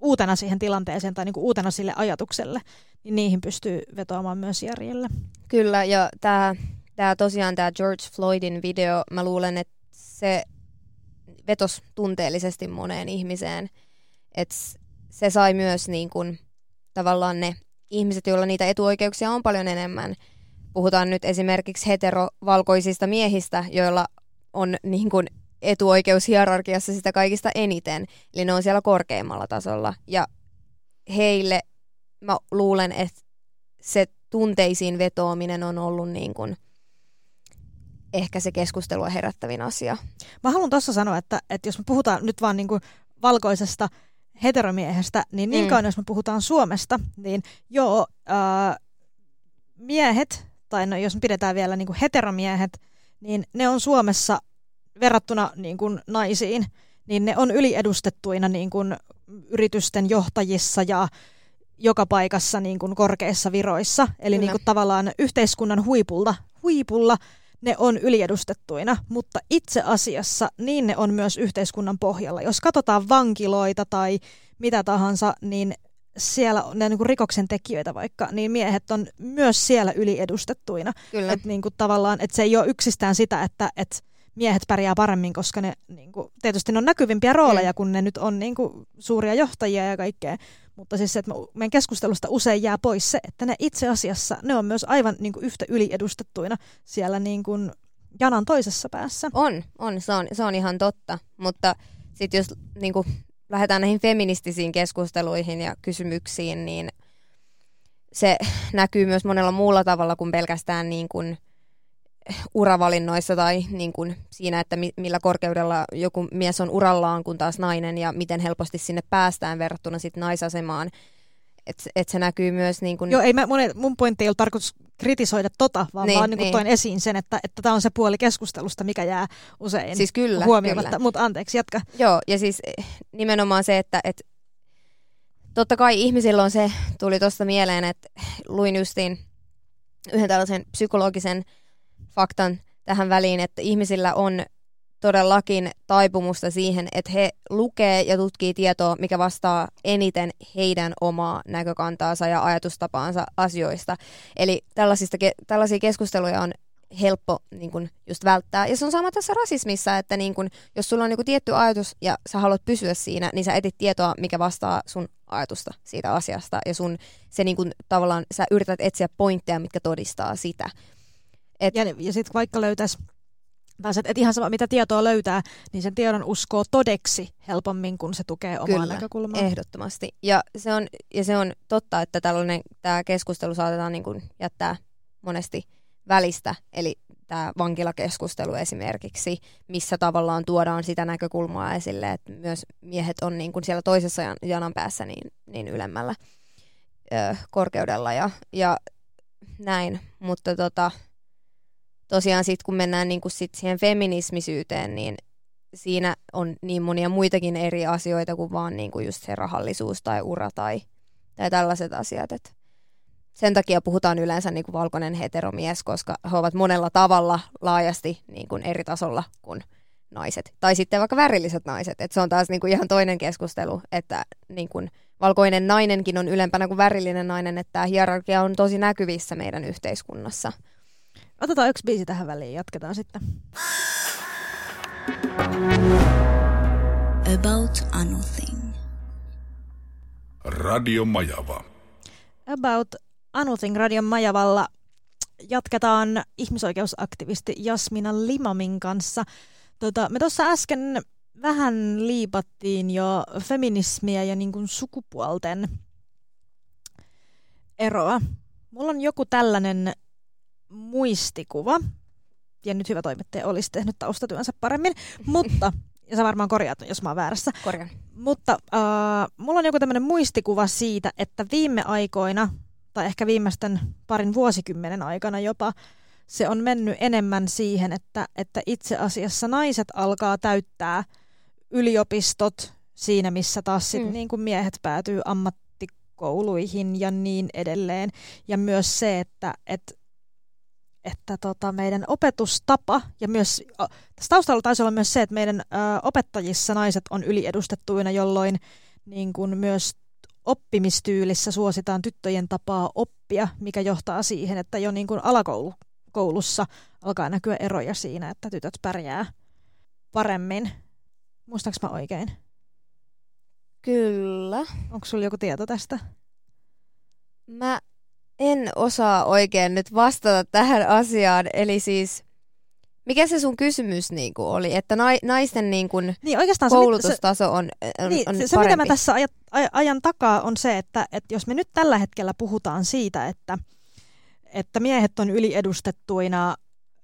uutena siihen tilanteeseen tai niin kuin uutena sille ajatukselle, niin niihin pystyy vetoamaan myös järjellä. Kyllä, ja tämä tää tosiaan tämä George Floydin video, mä luulen, että se vetos tunteellisesti moneen ihmiseen. Että se sai myös niin kun, tavallaan ne ihmiset, joilla niitä etuoikeuksia on paljon enemmän. Puhutaan nyt esimerkiksi heterovalkoisista miehistä, joilla on niin kun, etuoikeushierarkiassa sitä kaikista eniten. Eli ne on siellä korkeimmalla tasolla. Ja heille mä luulen, että se tunteisiin vetoaminen on ollut niin kuin ehkä se keskustelua herättävin asia. Mä haluan tuossa sanoa, että, että jos me puhutaan nyt vaan niin kuin valkoisesta heteromiehestä, niin niin mm. kauan jos me puhutaan Suomesta, niin joo, ää, miehet, tai no jos me pidetään vielä niin kuin heteromiehet, niin ne on Suomessa verrattuna niin kuin naisiin, niin ne on yliedustettuina niin kuin yritysten johtajissa ja joka paikassa niin kuin korkeissa viroissa. Eli niin kuin tavallaan yhteiskunnan huipulla, huipulla ne on yliedustettuina, mutta itse asiassa niin ne on myös yhteiskunnan pohjalla. Jos katsotaan vankiloita tai mitä tahansa, niin siellä on ne niin kuin rikoksen tekijöitä vaikka, niin miehet on myös siellä yliedustettuina. Kyllä. Et niin kuin tavallaan, että se ei ole yksistään sitä, että, että miehet pärjää paremmin, koska ne niin kuin, tietysti ne on näkyvimpiä rooleja, mm. kun ne nyt on niin kuin, suuria johtajia ja kaikkea. Mutta siis se, että meidän keskustelusta usein jää pois se, että ne itse asiassa, ne on myös aivan niin kuin, yhtä yliedustettuina siellä niin kuin, janan toisessa päässä. On, on, se on, se on ihan totta. Mutta sitten jos niin kuin, lähdetään näihin feministisiin keskusteluihin ja kysymyksiin, niin se näkyy myös monella muulla tavalla kuin pelkästään niin kuin, uravalinnoissa tai niin kuin siinä, että mi- millä korkeudella joku mies on urallaan kuin taas nainen ja miten helposti sinne päästään verrattuna sitten naisasemaan. Että et se näkyy myös... Niin kuin... Joo, ei mä, mun, mun pointti ei ole tarkoitus kritisoida tota, vaan niin, vaan niin niin. toin esiin sen, että tämä että on se puoli keskustelusta, mikä jää usein siis kyllä, huomioimatta. Mutta anteeksi, jatka. Joo, ja siis eh, nimenomaan se, että et, totta kai ihmisillä on se, tuli tuosta mieleen, että luin justiin yhden tällaisen psykologisen faktan tähän väliin, että ihmisillä on todellakin taipumusta siihen, että he lukee ja tutkii tietoa, mikä vastaa eniten heidän omaa näkökantaansa ja ajatustapaansa asioista. Eli tällaisista, tällaisia keskusteluja on helppo niin kun, just välttää. Ja se on sama tässä rasismissa, että niin kun, jos sulla on niin kun, tietty ajatus ja sä haluat pysyä siinä, niin sä etit tietoa, mikä vastaa sun ajatusta siitä asiasta. Ja sun, se niin kun, tavallaan, sä yrität etsiä pointteja, mitkä todistaa sitä. Et, ja ja sitten vaikka löytäisi taas, että et ihan sama mitä tietoa löytää, niin sen tiedon uskoo todeksi helpommin, kun se tukee omaa Kyllä, näkökulmaa. ehdottomasti. Ja se on, ja se on totta, että tällainen tämä keskustelu saatetaan niin kuin jättää monesti välistä, eli tämä vankilakeskustelu esimerkiksi, missä tavallaan tuodaan sitä näkökulmaa esille, että myös miehet on niin kuin siellä toisessa janan päässä niin, niin ylemmällä ö, korkeudella ja, ja näin, mutta tota, tosiaan sitten kun mennään niin kuin sit siihen feminismisyyteen, niin siinä on niin monia muitakin eri asioita kuin vaan niin kuin just se rahallisuus tai ura tai, tai tällaiset asiat. Et sen takia puhutaan yleensä niin kuin valkoinen heteromies, koska he ovat monella tavalla laajasti niin kuin eri tasolla kuin naiset. Tai sitten vaikka värilliset naiset. Et se on taas niin kuin ihan toinen keskustelu, että niin kuin valkoinen nainenkin on ylempänä kuin värillinen nainen, että tämä hierarkia on tosi näkyvissä meidän yhteiskunnassa. Otetaan yksi biisi tähän väliin, jatketaan sitten. About Anything. Radio Majava. About Anything radion Majavalla jatketaan ihmisoikeusaktivisti Jasmina Limamin kanssa. Tota, me tuossa äsken vähän liipattiin jo feminismiä ja niin kuin sukupuolten eroa. Mulla on joku tällainen muistikuva, ja nyt hyvä toimittaja olisi tehnyt taustatyönsä paremmin, mutta, ja sä varmaan korjaat, jos mä oon väärässä. Korjaan. Mutta äh, mulla on joku tämmöinen muistikuva siitä, että viime aikoina, tai ehkä viimeisten parin vuosikymmenen aikana jopa, se on mennyt enemmän siihen, että, että itse asiassa naiset alkaa täyttää yliopistot siinä, missä taas sit mm. niin kuin miehet päätyy ammattikouluihin ja niin edelleen. Ja myös se, että, että että tota, meidän opetustapa ja myös, tässä taustalla taisi olla myös se, että meidän ö, opettajissa naiset on yliedustettuina, jolloin niin kuin myös oppimistyylissä suositaan tyttöjen tapaa oppia, mikä johtaa siihen, että jo niin kuin alakoulussa alkaa näkyä eroja siinä, että tytöt pärjää paremmin. Muistaaks mä oikein? Kyllä. Onko sulla joku tieto tästä? Mä en osaa oikein nyt vastata tähän asiaan. Eli siis, mikä se sun kysymys niinku oli, että naisten niinku niin, oikeastaan koulutustaso on, on, niin, on se, se, mitä mä tässä ajan, ajan takaa, on se, että, että jos me nyt tällä hetkellä puhutaan siitä, että, että miehet on yliedustettuina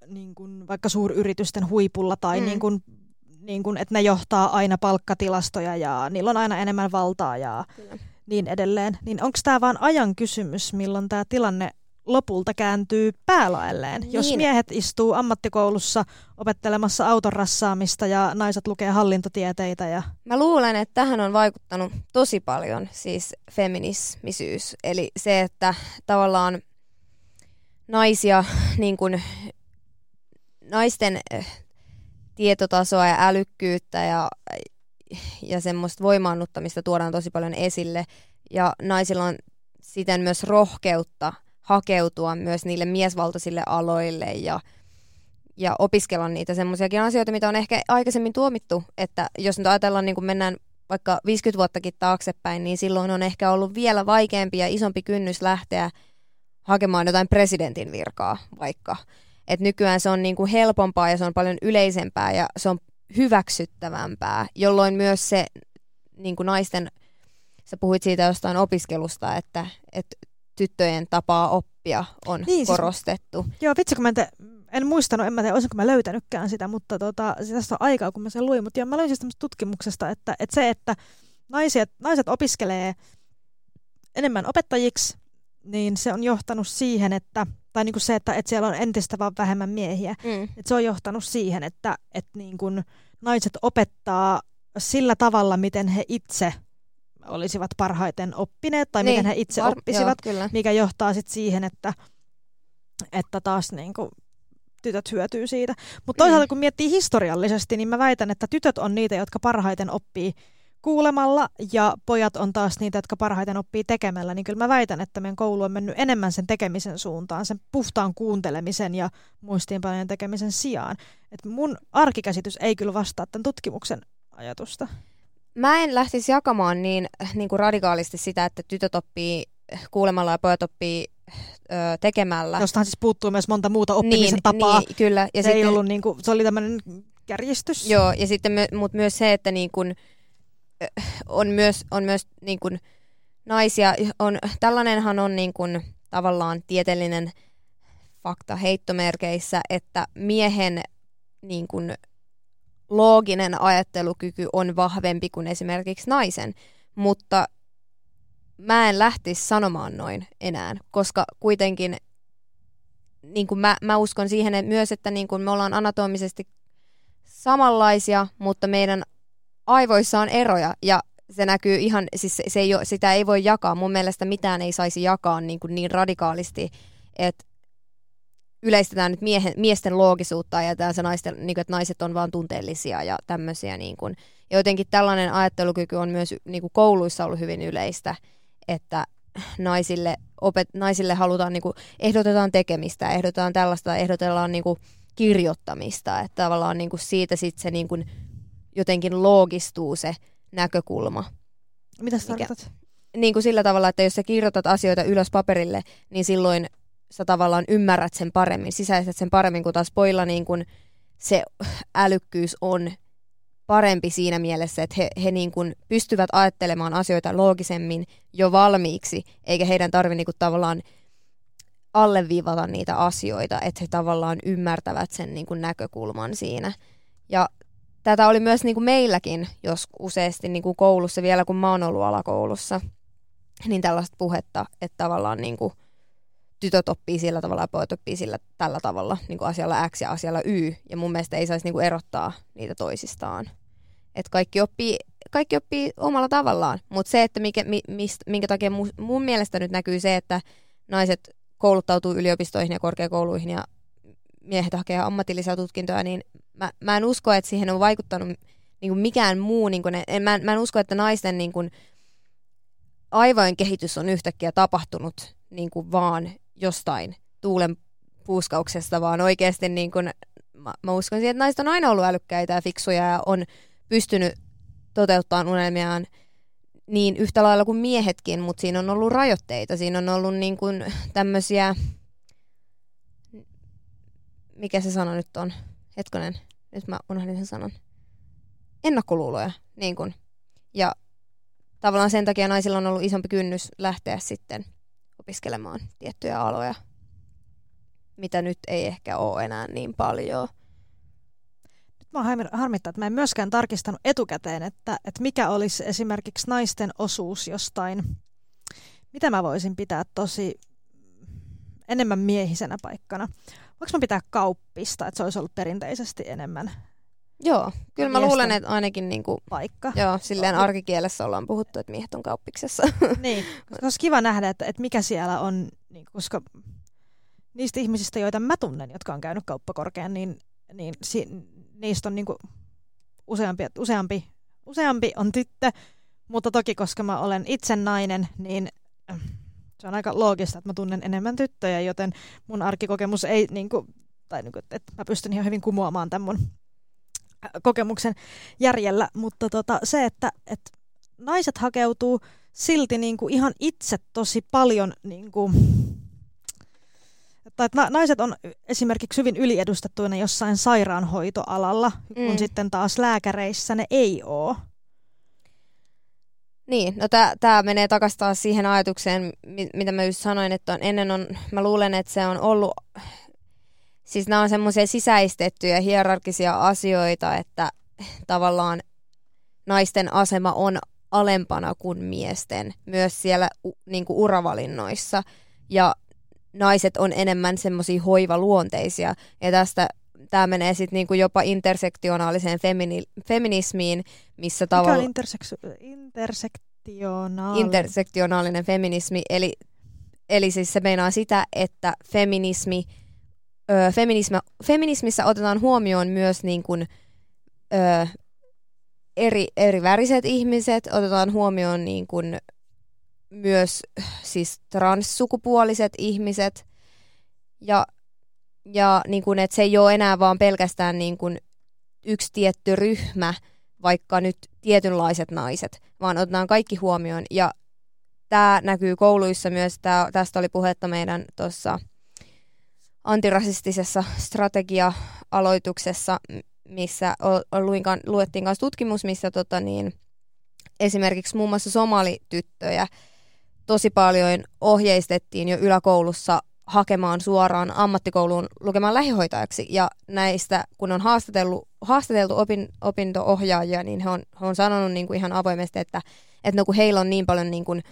niin kuin vaikka suuryritysten huipulla tai mm. niin kuin, niin kuin, että ne johtaa aina palkkatilastoja ja niillä on aina enemmän valtaa ja Kyllä niin edelleen, niin onko tämä vain ajan kysymys, milloin tämä tilanne lopulta kääntyy päälaelleen. Niin. Jos miehet istuu ammattikoulussa opettelemassa auton rassaamista ja naiset lukee hallintotieteitä. Ja... Mä luulen, että tähän on vaikuttanut tosi paljon siis feminismisyys. Eli se, että tavallaan naisia, niin kuin, naisten eh, tietotasoa ja älykkyyttä ja ja semmoista voimaannuttamista tuodaan tosi paljon esille. Ja naisilla on siten myös rohkeutta hakeutua myös niille miesvaltaisille aloille ja, ja opiskella niitä semmoisiakin asioita, mitä on ehkä aikaisemmin tuomittu, että jos nyt ajatellaan niin kuin mennään vaikka 50 vuottakin taaksepäin, niin silloin on ehkä ollut vielä vaikeampi ja isompi kynnys lähteä hakemaan jotain presidentin virkaa vaikka. Et nykyään se on niin kuin helpompaa ja se on paljon yleisempää ja se on hyväksyttävämpää, jolloin myös se niin kuin naisten, sä puhuit siitä jostain opiskelusta, että, että tyttöjen tapaa oppia on niin, korostettu. Siis, joo, vitsi kun mä en, te, en muistanut, en mä tiedä, olisinko mä löytänytkään sitä, mutta tota, tästä on aikaa, kun mä sen luin, mutta joo, mä luin siis tutkimuksesta, että, että se, että naiset, naiset opiskelee enemmän opettajiksi, niin se on johtanut siihen, että tai niin kuin se, että, että siellä on entistä vaan vähemmän miehiä. Mm. Että se on johtanut siihen, että, että niin kuin naiset opettaa sillä tavalla, miten he itse olisivat parhaiten oppineet tai niin, miten he itse var- oppisivat, joo, kyllä. mikä johtaa sitten siihen, että, että taas niin kuin tytöt hyötyy siitä. Mutta toisaalta mm. kun miettii historiallisesti, niin mä väitän, että tytöt on niitä, jotka parhaiten oppii kuulemalla ja pojat on taas niitä, jotka parhaiten oppii tekemällä, niin kyllä mä väitän, että meidän koulu on mennyt enemmän sen tekemisen suuntaan, sen puhtaan kuuntelemisen ja muistiinpanojen tekemisen sijaan. Et mun arkikäsitys ei kyllä vastaa tämän tutkimuksen ajatusta. Mä en lähtisi jakamaan niin, niin kuin radikaalisti sitä, että tytöt oppii kuulemalla ja pojat oppii ö, tekemällä. Jostahan siis puuttuu myös monta muuta oppimisen niin, tapaa. Niin, kyllä. Ja se, sitten, ei ollut niin kuin, se oli tämmöinen kärjistys. Joo, ja sitten mutta myös se, että niin kuin, on myös, on myös niin kuin naisia, on, tällainenhan on niin kuin, tavallaan tieteellinen fakta heittomerkeissä, että miehen niin kuin, looginen ajattelukyky on vahvempi kuin esimerkiksi naisen, mutta mä en lähtisi sanomaan noin enää, koska kuitenkin niin kuin mä, mä uskon siihen että myös, että niin kuin me ollaan anatomisesti samanlaisia, mutta meidän aivoissa on eroja ja se näkyy ihan, siis se, se ei ole, sitä ei voi jakaa. Mun mielestä mitään ei saisi jakaa niin, kuin niin radikaalisti, että yleistetään nyt miehen, miesten loogisuutta ja se naisten, niin kuin, että naiset on vaan tunteellisia ja tämmöisiä. Niin kuin. Ja jotenkin tällainen ajattelukyky on myös niin kuin kouluissa ollut hyvin yleistä, että naisille, opet, naisille halutaan, niin kuin, ehdotetaan tekemistä, ehdotetaan tällaista, ehdotellaan niin kuin, kirjoittamista, että tavallaan niin kuin siitä sitten se niin kuin, jotenkin loogistuu se näkökulma. Mitä sä tarkoitat? Niin kuin sillä tavalla, että jos sä kirjoitat asioita ylös paperille, niin silloin sä tavallaan ymmärrät sen paremmin, sisäistät sen paremmin, kun taas poilla niin kuin se älykkyys on parempi siinä mielessä, että he, he niin kuin pystyvät ajattelemaan asioita loogisemmin jo valmiiksi, eikä heidän tarvitse niin tavallaan alleviivata niitä asioita, että he tavallaan ymmärtävät sen niin kuin näkökulman siinä. Ja tätä oli myös niin kuin meilläkin, jos useasti niin kuin koulussa, vielä kun mä oon ollut alakoulussa, niin tällaista puhetta, että tavallaan niin kuin tytöt oppii sillä tavalla ja pojat oppii sillä tällä tavalla, niin kuin asialla X ja asialla Y. Ja mun mielestä ei saisi niin kuin erottaa niitä toisistaan. Että kaikki oppii, kaikki oppii omalla tavallaan. Mutta se, että mikä, mi, mist, minkä takia mun, mun mielestä nyt näkyy se, että naiset kouluttautuu yliopistoihin ja korkeakouluihin ja miehet hakee ammatillisia tutkintoja, niin mä, mä en usko, että siihen on vaikuttanut niin kuin mikään muu. Niin kuin ne, en, mä, mä en usko, että naisten niin kuin, aivojen kehitys on yhtäkkiä tapahtunut niin kuin vaan jostain tuulen puuskauksesta, vaan oikeasti niin kuin, mä, mä uskon siihen, että naiset on aina ollut älykkäitä ja fiksuja ja on pystynyt toteuttamaan unelmiaan niin yhtä lailla kuin miehetkin, mutta siinä on ollut rajoitteita. Siinä on ollut niin kuin tämmöisiä, mikä se sana nyt on? Hetkonen, nyt mä unohdin sen sanan. Ennakkoluuloja, niin kuin. Ja tavallaan sen takia naisilla on ollut isompi kynnys lähteä sitten opiskelemaan tiettyjä aloja, mitä nyt ei ehkä ole enää niin paljon. Nyt mä harmittaa, että mä en myöskään tarkistanut etukäteen, että, että mikä olisi esimerkiksi naisten osuus jostain, mitä mä voisin pitää tosi enemmän miehisenä paikkana. Voinko mä pitää kauppista, että se olisi ollut perinteisesti enemmän Joo, kyllä mä luulen, että ainakin niinku, paikka. Joo, silleen arkikielessä ollaan puhuttu, että miehet on kauppiksessa. niin, koska olisi kiva nähdä, että, että mikä siellä on, niin, koska niistä ihmisistä, joita mä tunnen, jotka on käynyt kauppakorkean, niin, niin si, niistä on niinku useampi, useampi, useampi on tyttö, mutta toki koska mä olen itse nainen, niin se on aika loogista, että mä tunnen enemmän tyttöjä, joten mun arkikokemus ei, niin kuin, tai niin kuin, että mä pystyn ihan hyvin kumoamaan tämän mun kokemuksen järjellä, mutta tota, se, että, että naiset hakeutuu silti niin kuin ihan itse tosi paljon, niin kuin, tai että naiset on esimerkiksi hyvin yliedustettuina jossain sairaanhoitoalalla, mm. kun sitten taas lääkäreissä ne ei ole. Niin, no tämä menee takaisin taas siihen ajatukseen, mitä mä just sanoin, että on, ennen on, mä luulen, että se on ollut Siis nämä on semmoisia sisäistettyjä hierarkisia asioita, että tavallaan naisten asema on alempana kuin miesten, myös siellä niin kuin uravalinnoissa. Ja naiset on enemmän semmoisia hoivaluonteisia. Ja tästä tämä menee sitten niinku jopa intersektionaaliseen femini- feminismiin, missä tavalla... Mikä on interseksu- intersektionaalinen? Intersektionaalinen feminismi, eli, eli siis se meinaa sitä, että feminismi feminismi, feminismissä otetaan huomioon myös niin kuin, ö, eri, eri väriset ihmiset, otetaan huomioon niin kuin myös siis transsukupuoliset ihmiset ja, ja niin kuin, että se ei ole enää vaan pelkästään niin kuin yksi tietty ryhmä, vaikka nyt tietynlaiset naiset, vaan otetaan kaikki huomioon. Ja tämä näkyy kouluissa myös, tää, tästä oli puhetta meidän tuossa antirasistisessa strategia-aloituksessa, missä luinkaan, luettiin kanssa tutkimus, missä tota niin, esimerkiksi muun muassa somalityttöjä tosi paljon ohjeistettiin jo yläkoulussa hakemaan suoraan ammattikouluun lukemaan lähihoitajaksi. Ja näistä, kun on haastateltu, haastateltu opin, opinto-ohjaajia, niin he on, he on sanonut niin kuin ihan avoimesti, että, että no kun heillä on niin paljon niin kuin,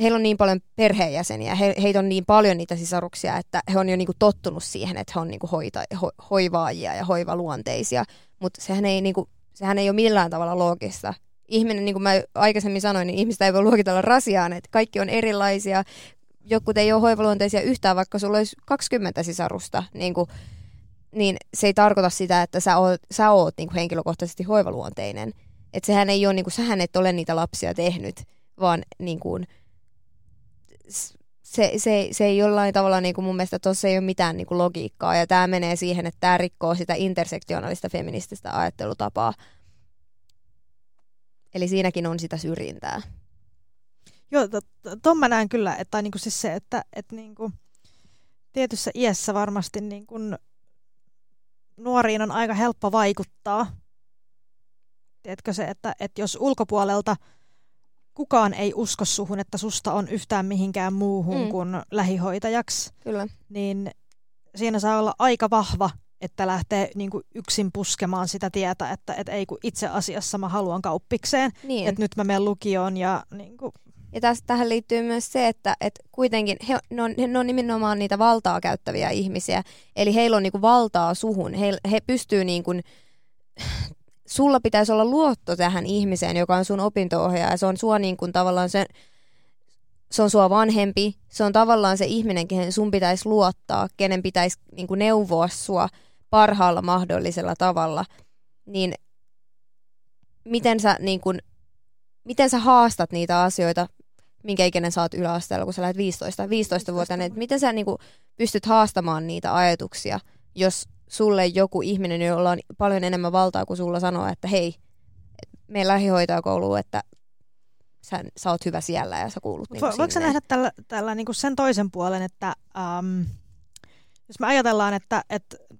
heillä on niin paljon perheenjäseniä, he, heitä on niin paljon niitä sisaruksia, että he on jo niinku tottunut siihen, että he on niinku hoita, ho, hoivaajia ja hoivaluonteisia, mutta sehän ei, niinku, sehän ei ole millään tavalla loogista. Ihminen, niin kuin mä aikaisemmin sanoin, niin ihmistä ei voi luokitella rasiaan, että kaikki on erilaisia, joku ei ole hoivaluonteisia yhtään, vaikka sulla olisi 20 sisarusta, niin, kuin, niin se ei tarkoita sitä, että sä oot, sä oot niin kuin henkilökohtaisesti hoivaluonteinen. Että sehän ei ole, niin kuin, sähän et ole niitä lapsia tehnyt, vaan niin kuin, se, se, se ei jollain tavalla niin kuin mun mielestä tuossa ei ole mitään niin kuin logiikkaa ja tämä menee siihen, että tämä rikkoo sitä intersektionaalista feminististä ajattelutapaa. Eli siinäkin on sitä syrjintää. Joo, tuon mä näen kyllä, että, niin kuin siis se, että, että niin kuin tietyssä iässä varmasti niin kuin nuoriin on aika helppo vaikuttaa. Tiedätkö se, että, että jos ulkopuolelta – kukaan ei usko suhun, että susta on yhtään mihinkään muuhun mm. kuin lähihoitajaksi, Kyllä. niin siinä saa olla aika vahva, että lähtee niin kuin yksin puskemaan sitä tietä, että et ei kun itse asiassa mä haluan kauppikseen, niin. että nyt mä menen lukioon ja niin kuin... Ja tästä, tähän liittyy myös se, että, että kuitenkin he, ne, on, ne on nimenomaan niitä valtaa käyttäviä ihmisiä, eli heillä on niin kuin valtaa suhun, he, he pystyy niin kuin sulla pitäisi olla luotto tähän ihmiseen, joka on sun opinto-ohjaaja. Se on sua niin kuin tavallaan se, se on sua vanhempi, se on tavallaan se ihminen, kehen sun pitäisi luottaa, kenen pitäisi niin kuin neuvoa sua parhaalla mahdollisella tavalla. Niin miten sä, niin kuin, miten sä haastat niitä asioita, minkä ikäinen sä oot yläasteella, kun sä lähdet 15, 15 vuotta, että miten sä niin kuin, pystyt haastamaan niitä ajatuksia, jos sulle joku ihminen, jolla on paljon enemmän valtaa kuin sulla sanoa, että hei, meidän lähihoitajakoulu, että sä, sä oot hyvä siellä ja sä kuulut niin Voiko sä nähdä tällä, tällä niin kuin sen toisen puolen, että ähm, jos me ajatellaan, että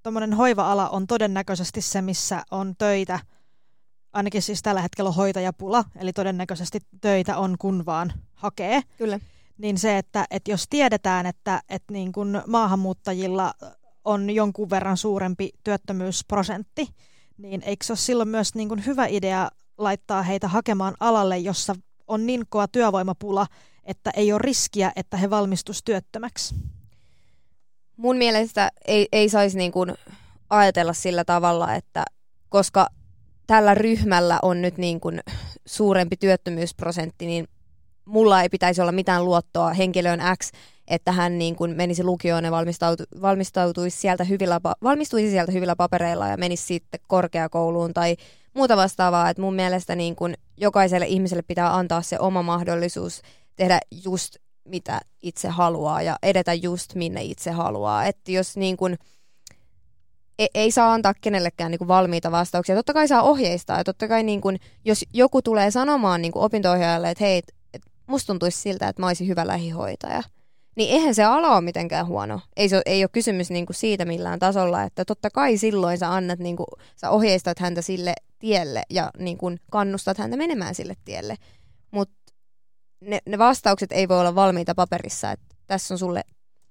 tuommoinen että hoiva-ala on todennäköisesti se, missä on töitä, ainakin siis tällä hetkellä on hoitajapula, eli todennäköisesti töitä on kun vaan hakee. Kyllä. Niin se, että, että jos tiedetään, että, että niin kuin maahanmuuttajilla on jonkun verran suurempi työttömyysprosentti, niin eikö se ole silloin myös niin kuin hyvä idea laittaa heitä hakemaan alalle, jossa on niin kova työvoimapula, että ei ole riskiä, että he valmistus työttömäksi? Mun mielestä ei, ei saisi niin kuin ajatella sillä tavalla, että koska tällä ryhmällä on nyt niin kuin suurempi työttömyysprosentti, niin mulla ei pitäisi olla mitään luottoa henkilöön X, että hän niin kuin menisi lukioon ja valmistautu, valmistautuisi sieltä hyvillä, valmistuisi sieltä hyvillä papereilla ja menisi sitten korkeakouluun tai muuta vastaavaa. Et mun mielestä niin kuin jokaiselle ihmiselle pitää antaa se oma mahdollisuus tehdä just mitä itse haluaa ja edetä just minne itse haluaa. Että jos niin kuin, ei, ei saa antaa kenellekään niin kuin valmiita vastauksia. Totta kai saa ohjeistaa ja totta kai niin kuin, jos joku tulee sanomaan niin kuin opinto-ohjaajalle, että hei, et musta tuntuisi siltä, että mä olisin hyvä lähihoitaja – niin eihän se ala ole mitenkään huono. Ei, se, ei ole kysymys niinku siitä millään tasolla, että totta kai silloin sä annat, niinku, sä ohjeistat häntä sille tielle ja niinku, kannustat häntä menemään sille tielle. Mutta ne, ne vastaukset ei voi olla valmiita paperissa, että tässä on sulle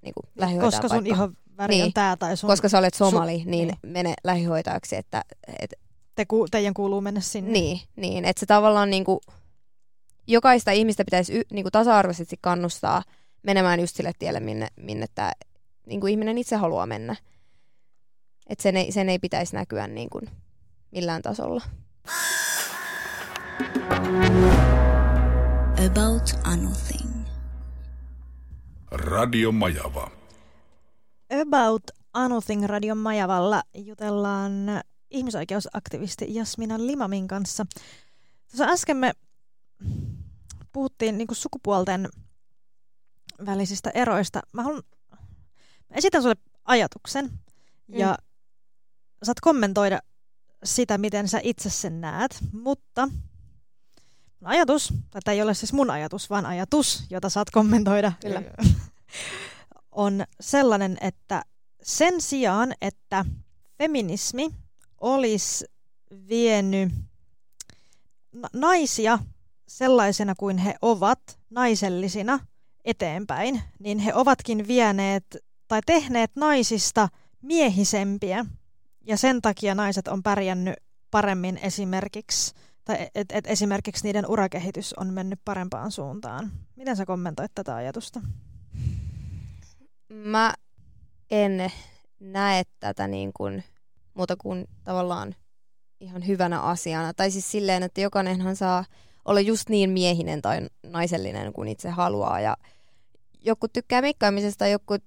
niinku, Koska sun ihan väri niin. on tää tai sun... Koska sä olet somali, sun, niin, niin mene lähihoitajaksi, että... Et, Te ku, teidän kuuluu mennä sinne. Niin, niin että se tavallaan niinku, jokaista ihmistä pitäisi y, niinku, tasa-arvoisesti kannustaa – menemään just sille tielle, minne, minne tämä niin kuin ihminen itse haluaa mennä. Et sen, ei, sen ei pitäisi näkyä niin kuin millään tasolla. About anything. Radio Majava. About Anything Radio Majavalla jutellaan ihmisoikeusaktivisti Jasmina Limamin kanssa. Tuossa äsken me puhuttiin niin sukupuolten välisistä eroista. Mä, haluan, mä esitän sulle ajatuksen ja mm. saat kommentoida sitä, miten sä itse sen näet, mutta ajatus, tai tämä ei ole siis mun ajatus, vaan ajatus, jota saat kommentoida, Kyllä. on sellainen, että sen sijaan, että feminismi olisi vienyt naisia sellaisena kuin he ovat, naisellisina, eteenpäin, niin he ovatkin vieneet tai tehneet naisista miehisempiä. Ja sen takia naiset on pärjännyt paremmin esimerkiksi, tai et, et esimerkiksi niiden urakehitys on mennyt parempaan suuntaan. Miten sä kommentoit tätä ajatusta? Mä en näe tätä niin kuin muuta kuin tavallaan ihan hyvänä asiana. Tai siis silleen, että jokainenhan saa olla just niin miehinen tai naisellinen kuin itse haluaa. Ja joku tykkää meikkaamisesta, joku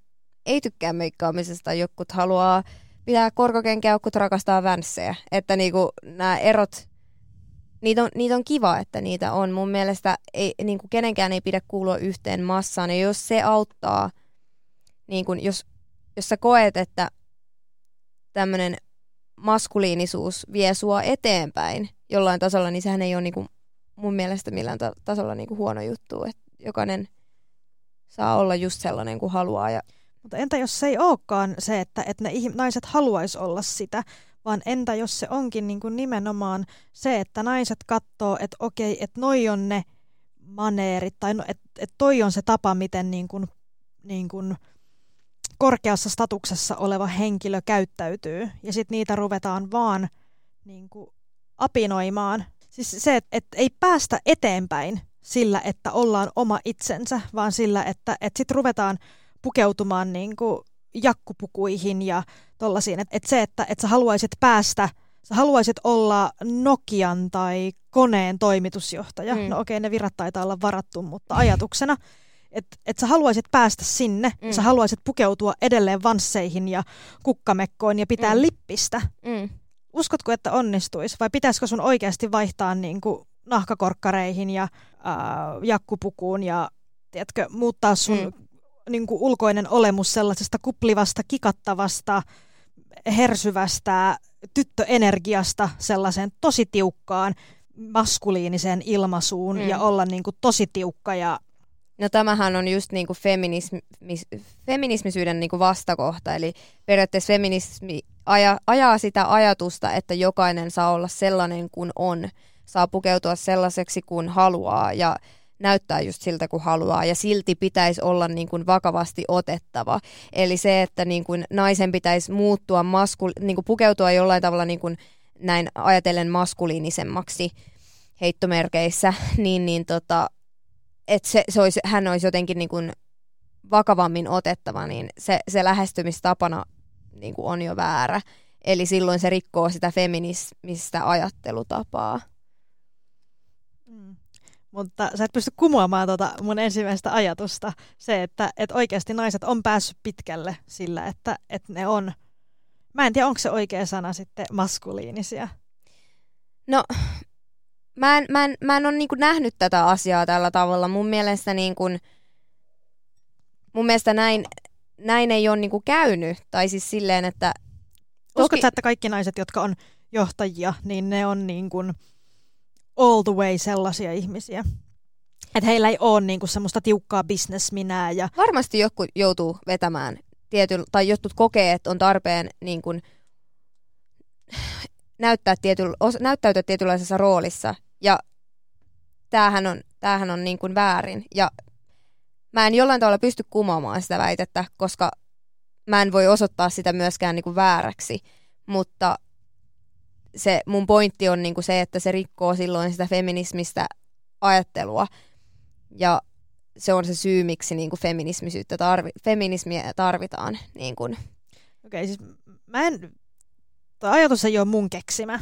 ei tykkää meikkaamisesta, joku haluaa pitää korkokenkiä, joku rakastaa vänssejä. Että niinku nämä erot, niitä on, niitä on kiva, että niitä on. Mun mielestä ei, niinku kenenkään ei pidä kuulua yhteen massaan. Ja jos se auttaa, niinku, jos, jos sä koet, että tämmöinen maskuliinisuus vie sua eteenpäin jollain tasolla, niin sehän ei ole niinku mun mielestä millään ta- tasolla niinku huono juttu. Että jokainen saa olla just sellainen kuin haluaa. Ja... Mutta entä jos se ei olekaan se, että, että ne naiset haluaisi olla sitä, vaan entä jos se onkin niin kuin nimenomaan se, että naiset katsoo, että okei, että noi on ne maneerit, tai no, että, että toi on se tapa, miten niin kuin, niin kuin korkeassa statuksessa oleva henkilö käyttäytyy, ja sitten niitä ruvetaan vaan niin kuin apinoimaan. Siis se, että, että ei päästä eteenpäin sillä, että ollaan oma itsensä, vaan sillä, että, että sitten ruvetaan pukeutumaan niin kuin jakkupukuihin ja tollaisiin. Että, että se, että, että sä haluaisit päästä, sä haluaisit olla Nokian tai koneen toimitusjohtaja. Mm. No okei, okay, ne virat taitaa olla varattu, mutta ajatuksena, että et sä haluaisit päästä sinne, mm. sä haluaisit pukeutua edelleen vansseihin ja kukkamekkoon ja pitää mm. lippistä. Mm. Uskotko, että onnistuisi vai pitäisikö sun oikeasti vaihtaa niin kuin nahkakorkkareihin ja äh, jakkupukuun ja tiedätkö, muuttaa sun mm. niin kuin ulkoinen olemus sellaisesta kuplivasta, kikattavasta, hersyvästä tyttöenergiasta sellaiseen tosi tiukkaan maskuliiniseen ilmaisuun mm. ja olla niin kuin tosi tiukka ja No tämähän on just niin kuin feminismi, feminismisyyden niin kuin vastakohta, eli periaatteessa feminismi aja, ajaa sitä ajatusta, että jokainen saa olla sellainen kuin on, saa pukeutua sellaiseksi kuin haluaa ja näyttää just siltä kuin haluaa. Ja silti pitäisi olla niin kuin vakavasti otettava. Eli se, että niin kuin naisen pitäisi muuttua, maskul- niin kuin pukeutua jollain tavalla niin kuin näin ajatellen maskuliinisemmaksi heittomerkeissä, niin, niin tota, että se, se olisi, hän olisi jotenkin niin kuin vakavammin otettava, niin se, se lähestymistapana niin kuin on jo väärä. Eli silloin se rikkoo sitä feminismistä ajattelutapaa. Mm. Mutta sä et pysty kumoamaan tuota mun ensimmäistä ajatusta. Se, että, että oikeasti naiset on päässyt pitkälle sillä, että, että ne on, mä en tiedä onko se oikea sana sitten, maskuliinisia. No, mä en, mä en, mä en ole niin nähnyt tätä asiaa tällä tavalla. Mun mielestä, niin kuin, mun mielestä näin, näin ei ole niin käynyt. Tai siis silleen, että... Toki... Uskotko sä, että kaikki naiset, jotka on johtajia, niin ne on niin kuin all the way sellaisia ihmisiä? Että heillä ei ole niinku semmoista tiukkaa bisnesminää. Ja... Varmasti joku joutuu vetämään, tiety, tai jotkut kokee, että on tarpeen niin kuin, näyttää tiety, näyttäytyä tietynlaisessa roolissa. Ja tämähän on, tämähän on niin kuin väärin. Ja mä en jollain tavalla pysty kumoamaan sitä väitettä, koska mä en voi osoittaa sitä myöskään niin kuin vääräksi. Mutta se mun pointti on niinku se, että se rikkoo silloin sitä feminismistä ajattelua. Ja se on se syy, miksi niinku feminismisyyttä tarvi, feminismiä tarvitaan. Niinku. Okei, okay, siis mä en, tuo ajatus ei ole mun keksimä.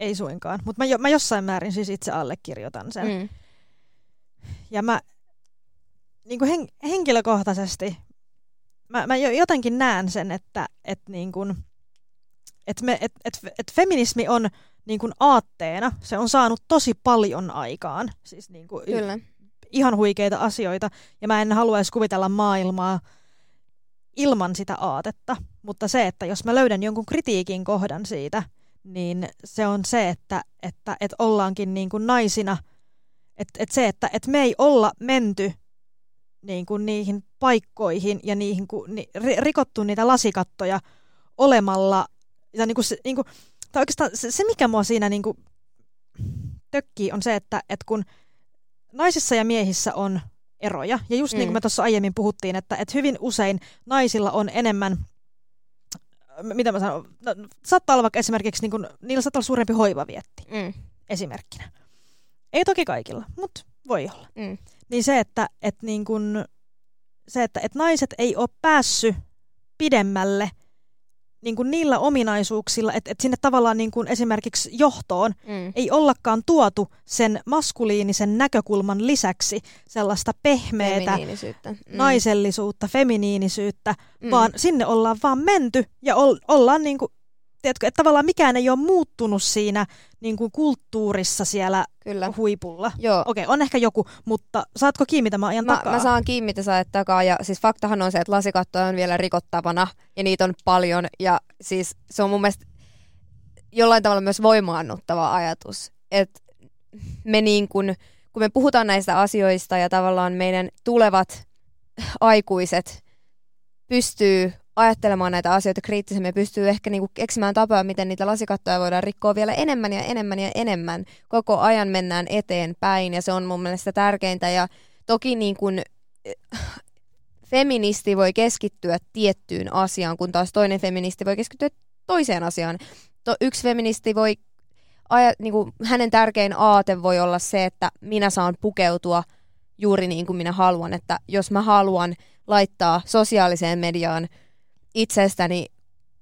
Ei suinkaan, mutta mä, jo, mä jossain määrin siis itse allekirjoitan sen. Mm. Ja mä niin kuin hen, henkilökohtaisesti, mä, mä jotenkin näen sen, että, että niin kuin, Että me, et, et, et feminismi on niin kuin aatteena, se on saanut tosi paljon aikaan. Siis niin kuin Kyllä. ihan huikeita asioita, ja mä en haluaisi kuvitella maailmaa ilman sitä aatetta. Mutta se, että jos mä löydän jonkun kritiikin kohdan siitä, niin se on se, että, että, että ollaankin niin kuin naisina, että, että se, että, että me ei olla menty niin kuin niihin paikkoihin ja niihin, kun, ni, rikottu niitä lasikattoja olemalla, ja niin kuin se, niin kuin, tai oikeastaan se, se, mikä mua siinä niin kuin tökkii, on se, että, että kun naisissa ja miehissä on eroja, ja just mm. niin kuin me tuossa aiemmin puhuttiin, että, että hyvin usein naisilla on enemmän mitä mä sanon, no, saattaa olla vaikka esimerkiksi, niin kun, niillä saattaa olla suurempi hoivavietti, mm. esimerkkinä. Ei toki kaikilla, mutta voi olla. Mm. Niin se, että, että, niin kun, se, että, että naiset ei ole päässyt pidemmälle – niin kuin niillä ominaisuuksilla, että, että sinne tavallaan niin kuin esimerkiksi johtoon mm. ei ollakaan tuotu sen maskuliinisen näkökulman lisäksi sellaista pehmeätä mm. naisellisuutta, feminiinisyyttä, mm. vaan sinne ollaan vaan menty ja ol, ollaan niin kuin tiedätkö, että tavallaan mikään ei ole muuttunut siinä niin kuin kulttuurissa siellä Kyllä. huipulla. Joo. Okei, on ehkä joku, mutta saatko kiinni, mitä mä ajan mä, takaa? Mä saan kiinni, mitä sä ajat takaa. Ja siis faktahan on se, että lasikattoja on vielä rikottavana ja niitä on paljon. Ja siis se on mun mielestä jollain tavalla myös voimaannuttava ajatus. Että me niin kun, kun me puhutaan näistä asioista ja tavallaan meidän tulevat aikuiset pystyy ajattelemaan näitä asioita kriittisemmin ja pystyy ehkä niinku keksimään tapoja, miten niitä lasikattoja voidaan rikkoa vielä enemmän ja enemmän ja enemmän. Koko ajan mennään eteenpäin ja se on mun mielestä tärkeintä. Ja toki niin kuin, eh, feministi voi keskittyä tiettyyn asiaan, kun taas toinen feministi voi keskittyä toiseen asiaan. To, yksi feministi voi, aja, niin kuin, hänen tärkein aate voi olla se, että minä saan pukeutua juuri niin kuin minä haluan. Että jos mä haluan laittaa sosiaaliseen mediaan itsestäni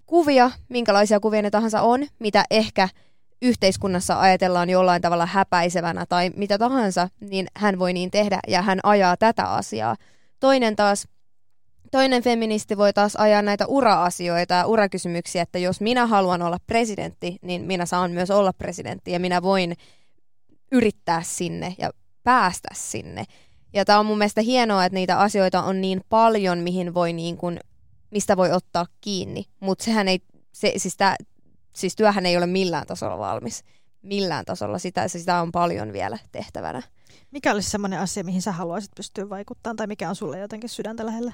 kuvia, minkälaisia kuvia ne tahansa on, mitä ehkä yhteiskunnassa ajatellaan jollain tavalla häpäisevänä tai mitä tahansa, niin hän voi niin tehdä ja hän ajaa tätä asiaa. Toinen taas, toinen feministi voi taas ajaa näitä ura-asioita ja urakysymyksiä, että jos minä haluan olla presidentti, niin minä saan myös olla presidentti ja minä voin yrittää sinne ja päästä sinne. Ja tämä on mun mielestä hienoa, että niitä asioita on niin paljon, mihin voi niin kuin mistä voi ottaa kiinni, mutta sehän ei, se, siis, tää, siis työhän ei ole millään tasolla valmis. Millään tasolla. Sitä, sitä on paljon vielä tehtävänä. Mikä olisi sellainen asia, mihin sä haluaisit pystyä vaikuttamaan, tai mikä on sulle jotenkin sydäntä lähellä?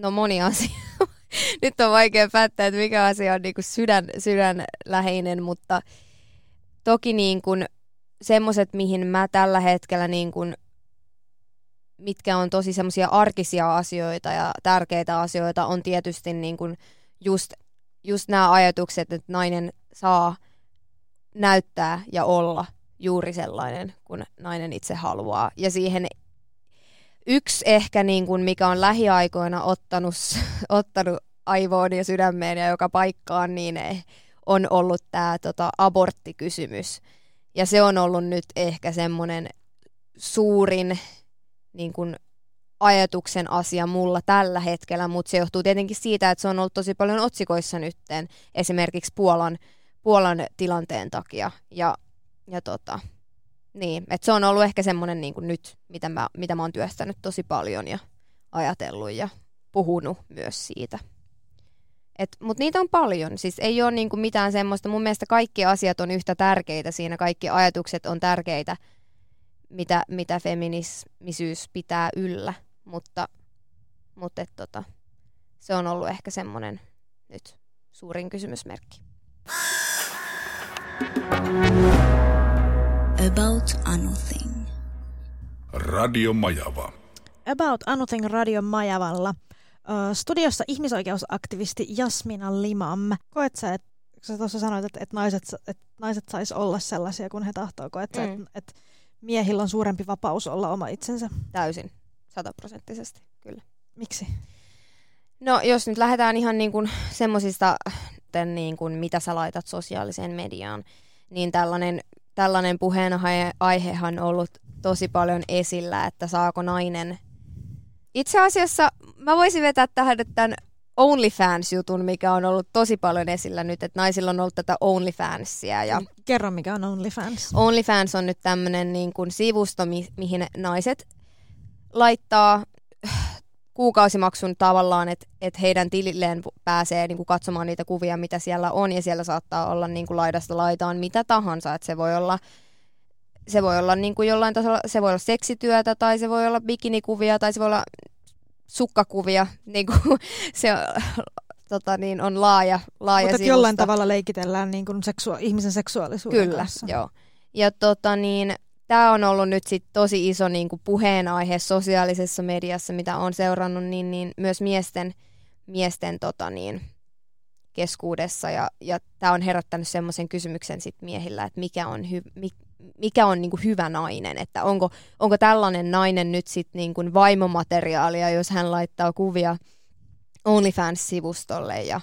No moni asia. Nyt on vaikea päättää, että mikä asia on niin kuin sydän, sydänläheinen, mutta toki niin kuin semmoiset, mihin mä tällä hetkellä niin kuin mitkä on tosi semmoisia arkisia asioita ja tärkeitä asioita, on tietysti niin kuin just, just nämä ajatukset, että nainen saa näyttää ja olla juuri sellainen, kun nainen itse haluaa. Ja siihen yksi ehkä, niin kuin, mikä on lähiaikoina ottanut, ottanut aivoon ja sydämeen ja joka paikkaan, niin on ollut tämä tota, aborttikysymys. Ja se on ollut nyt ehkä semmoinen suurin niin kuin ajatuksen asia mulla tällä hetkellä, mutta se johtuu tietenkin siitä, että se on ollut tosi paljon otsikoissa nytten, esimerkiksi Puolan, Puolan tilanteen takia. Ja, ja tota, niin, että se on ollut ehkä semmoinen niin kuin nyt, mitä mä, mitä mä oon työstänyt tosi paljon ja ajatellut ja puhunut myös siitä. Mutta niitä on paljon. Siis ei ole niinku mitään semmoista. Mun mielestä kaikki asiat on yhtä tärkeitä siinä. Kaikki ajatukset on tärkeitä mitä, mitä feminismisyys pitää yllä, mutta, mutta et, tota, se on ollut ehkä semmoinen nyt suurin kysymysmerkki. About Anything. Radio Majava. About Anything Radio Majavalla. Studiossa ihmisoikeusaktivisti Jasmina Limam. Koet sä, että sä tuossa sanoit, että, että naiset, että naiset sais olla sellaisia kuin he tahtoo, koet sä, mm. että, että miehillä on suurempi vapaus olla oma itsensä. Täysin, sataprosenttisesti, kyllä. Miksi? No jos nyt lähdetään ihan niin kuin semmosista, niin kuin mitä sä laitat sosiaaliseen mediaan, niin tällainen, tällainen puheenaihehan on ollut tosi paljon esillä, että saako nainen... Itse asiassa mä voisin vetää tähän tämän OnlyFans-jutun, mikä on ollut tosi paljon esillä nyt, että naisilla on ollut tätä OnlyFansia. Ja Kerro, mikä on OnlyFans. OnlyFans on nyt tämmöinen niin kuin sivusto, mi- mihin naiset laittaa kuukausimaksun tavallaan, että et heidän tililleen pääsee niin kuin katsomaan niitä kuvia, mitä siellä on, ja siellä saattaa olla niin kuin laidasta laitaan mitä tahansa, että se voi olla se voi olla niin kuin jollain tasolla, se voi olla seksityötä, tai se voi olla bikinikuvia, tai se voi olla sukkakuvia, niin kuin se tota niin, on laaja, laaja Mutta jollain tavalla leikitellään niin kuin seksua- ihmisen seksuaalisuuden Kyllä, kanssa. joo. Ja tota niin, tämä on ollut nyt sit tosi iso niin kuin puheenaihe sosiaalisessa mediassa, mitä on seurannut, niin, niin myös miesten, miesten tota niin, keskuudessa. Ja, ja tämä on herättänyt semmoisen kysymyksen sit miehillä, että mikä on, hy, mi, mikä on niin kuin hyvä nainen, että onko, onko tällainen nainen nyt sitten niin kuin vaimomateriaalia, jos hän laittaa kuvia OnlyFans-sivustolle ja,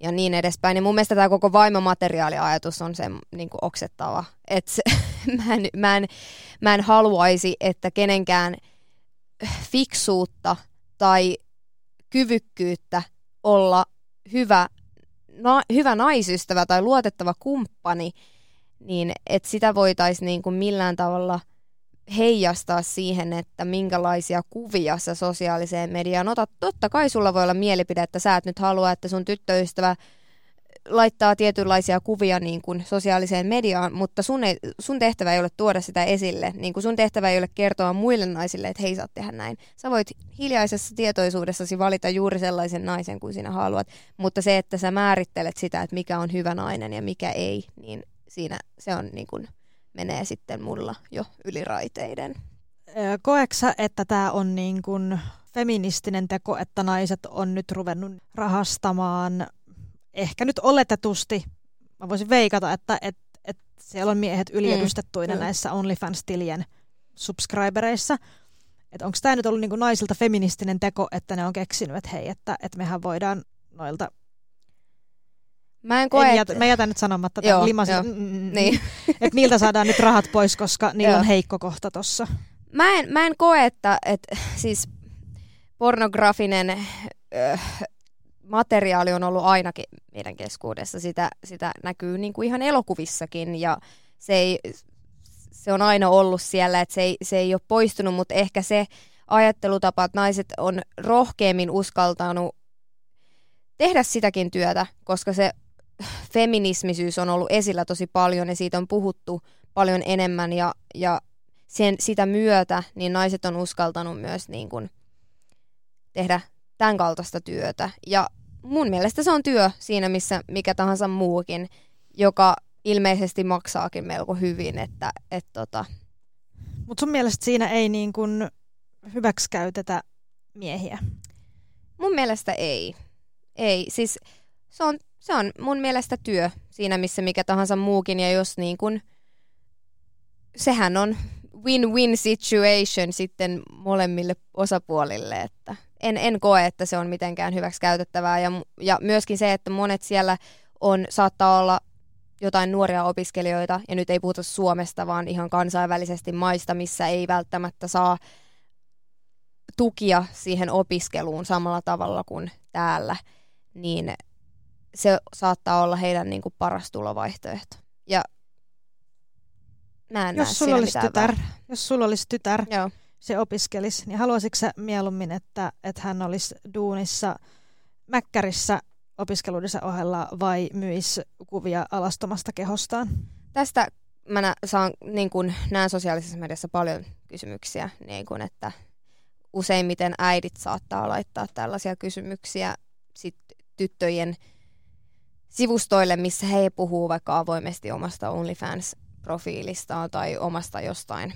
ja niin edespäin. Ja mun mielestä tämä koko vaimomateriaaliajatus on se niin kuin oksettava. Et se, mä, en, mä, en, mä en haluaisi, että kenenkään fiksuutta tai kyvykkyyttä olla hyvä, na, hyvä naisystävä tai luotettava kumppani, niin että sitä voitaisiin niin kuin millään tavalla heijastaa siihen, että minkälaisia kuvia sä sosiaaliseen mediaan otat. Totta kai sulla voi olla mielipide, että sä et nyt halua, että sun tyttöystävä laittaa tietynlaisia kuvia niin kuin sosiaaliseen mediaan, mutta sun, ei, sun tehtävä ei ole tuoda sitä esille. Niin kuin sun tehtävä ei ole kertoa muille naisille, että hei, saat tehdä näin. Sä voit hiljaisessa tietoisuudessasi valita juuri sellaisen naisen kuin sinä haluat, mutta se, että sä määrittelet sitä, että mikä on hyvä nainen ja mikä ei, niin siinä se on niin kuin, menee sitten mulla jo yli raiteiden. Ö, Koeksa, että tämä on niin kuin feministinen teko, että naiset on nyt ruvennut rahastamaan, ehkä nyt oletetusti, mä voisin veikata, että et, et siellä on miehet yliedustettuina Mm, mm, mm. näissä OnlyFans-tilien subscribereissa. Että onko tämä nyt ollut niin kuin naisilta feministinen teko, että ne on keksinyt, että hei, että, että mehän voidaan noilta... Mä en koe, En että... jätä, mä jätän nyt sanomatta Joo, tämän limasin, joo. mm. Niin. että niiltä saadaan nyt rahat pois, koska niillä Joo. on heikko kohta tossa. Mä en, mä en koe, että, että siis pornografinen ö, materiaali on ollut ainakin meidän keskuudessa. Sitä, sitä näkyy niin kuin ihan elokuvissakin ja se, ei, se on aina ollut siellä, että se ei, se ei ole poistunut, mutta ehkä se ajattelutapa, että naiset on rohkeammin uskaltanut tehdä sitäkin työtä, koska se feminismisyys on ollut esillä tosi paljon ja siitä on puhuttu paljon enemmän ja, ja sen, sitä myötä niin naiset on uskaltanut myös niin kuin tehdä tämän kaltaista työtä. Ja mun mielestä se on työ siinä, missä mikä tahansa muukin, joka ilmeisesti maksaakin melko hyvin. Että, et tota, Mutta sun mielestä siinä ei niin kuin hyväksikäytetä miehiä. mun mielestä ei. Ei, siis se on, se on mun mielestä työ siinä, missä mikä tahansa muukin. Ja jos niin kuin, sehän on win-win situation sitten molemmille osapuolille, että en, en koe, että se on mitenkään hyväksi käytettävää. Ja, ja myöskin se, että monet siellä on, saattaa olla jotain nuoria opiskelijoita, ja nyt ei puhuta Suomesta, vaan ihan kansainvälisesti maista, missä ei välttämättä saa tukia siihen opiskeluun samalla tavalla kuin täällä, niin se saattaa olla heidän niin kuin paras tulovaihtoehto. Ja mä en Jos sulla olisi tytär, jos sulla olisi tytär, Joo. se opiskelisi, niin haluaisitko sä mieluummin, että, että hän olisi duunissa mäkkärissä opiskeluidensa ohella vai myisi kuvia alastomasta kehostaan? Tästä mä nä- saan, niin kun, näen sosiaalisessa mediassa paljon kysymyksiä, niin kun, että useimmiten äidit saattaa laittaa tällaisia kysymyksiä sit tyttöjen sivustoille, missä he puhuu vaikka avoimesti omasta OnlyFans-profiilistaan tai omasta jostain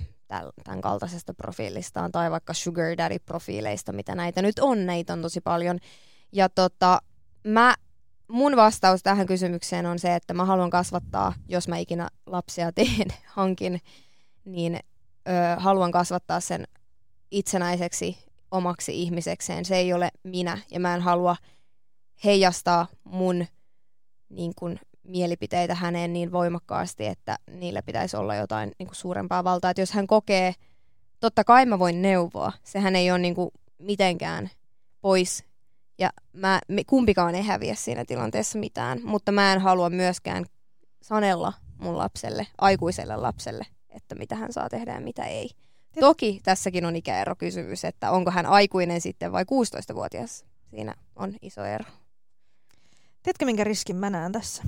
tämän kaltaisesta profiilistaan tai vaikka Sugar Daddy-profiileista, mitä näitä nyt on, näitä on tosi paljon. Ja tota, mä, mun vastaus tähän kysymykseen on se, että mä haluan kasvattaa, jos mä ikinä lapsia teen, hankin, niin ö, haluan kasvattaa sen itsenäiseksi omaksi ihmisekseen. Se ei ole minä ja mä en halua heijastaa mun niin kuin, mielipiteitä häneen niin voimakkaasti, että niillä pitäisi olla jotain niin kuin, suurempaa valtaa. Että jos hän kokee, totta kai mä voin neuvoa. Sehän ei ole niin kuin, mitenkään pois Ja mä, me, kumpikaan ei häviä siinä tilanteessa mitään, mutta mä en halua myöskään sanella mun lapselle, aikuiselle lapselle, että mitä hän saa tehdä ja mitä ei. Toki tässäkin on ikäerokysymys, että onko hän aikuinen sitten vai 16-vuotias. Siinä on iso ero. Tiedätkö, minkä riskin mä näen tässä?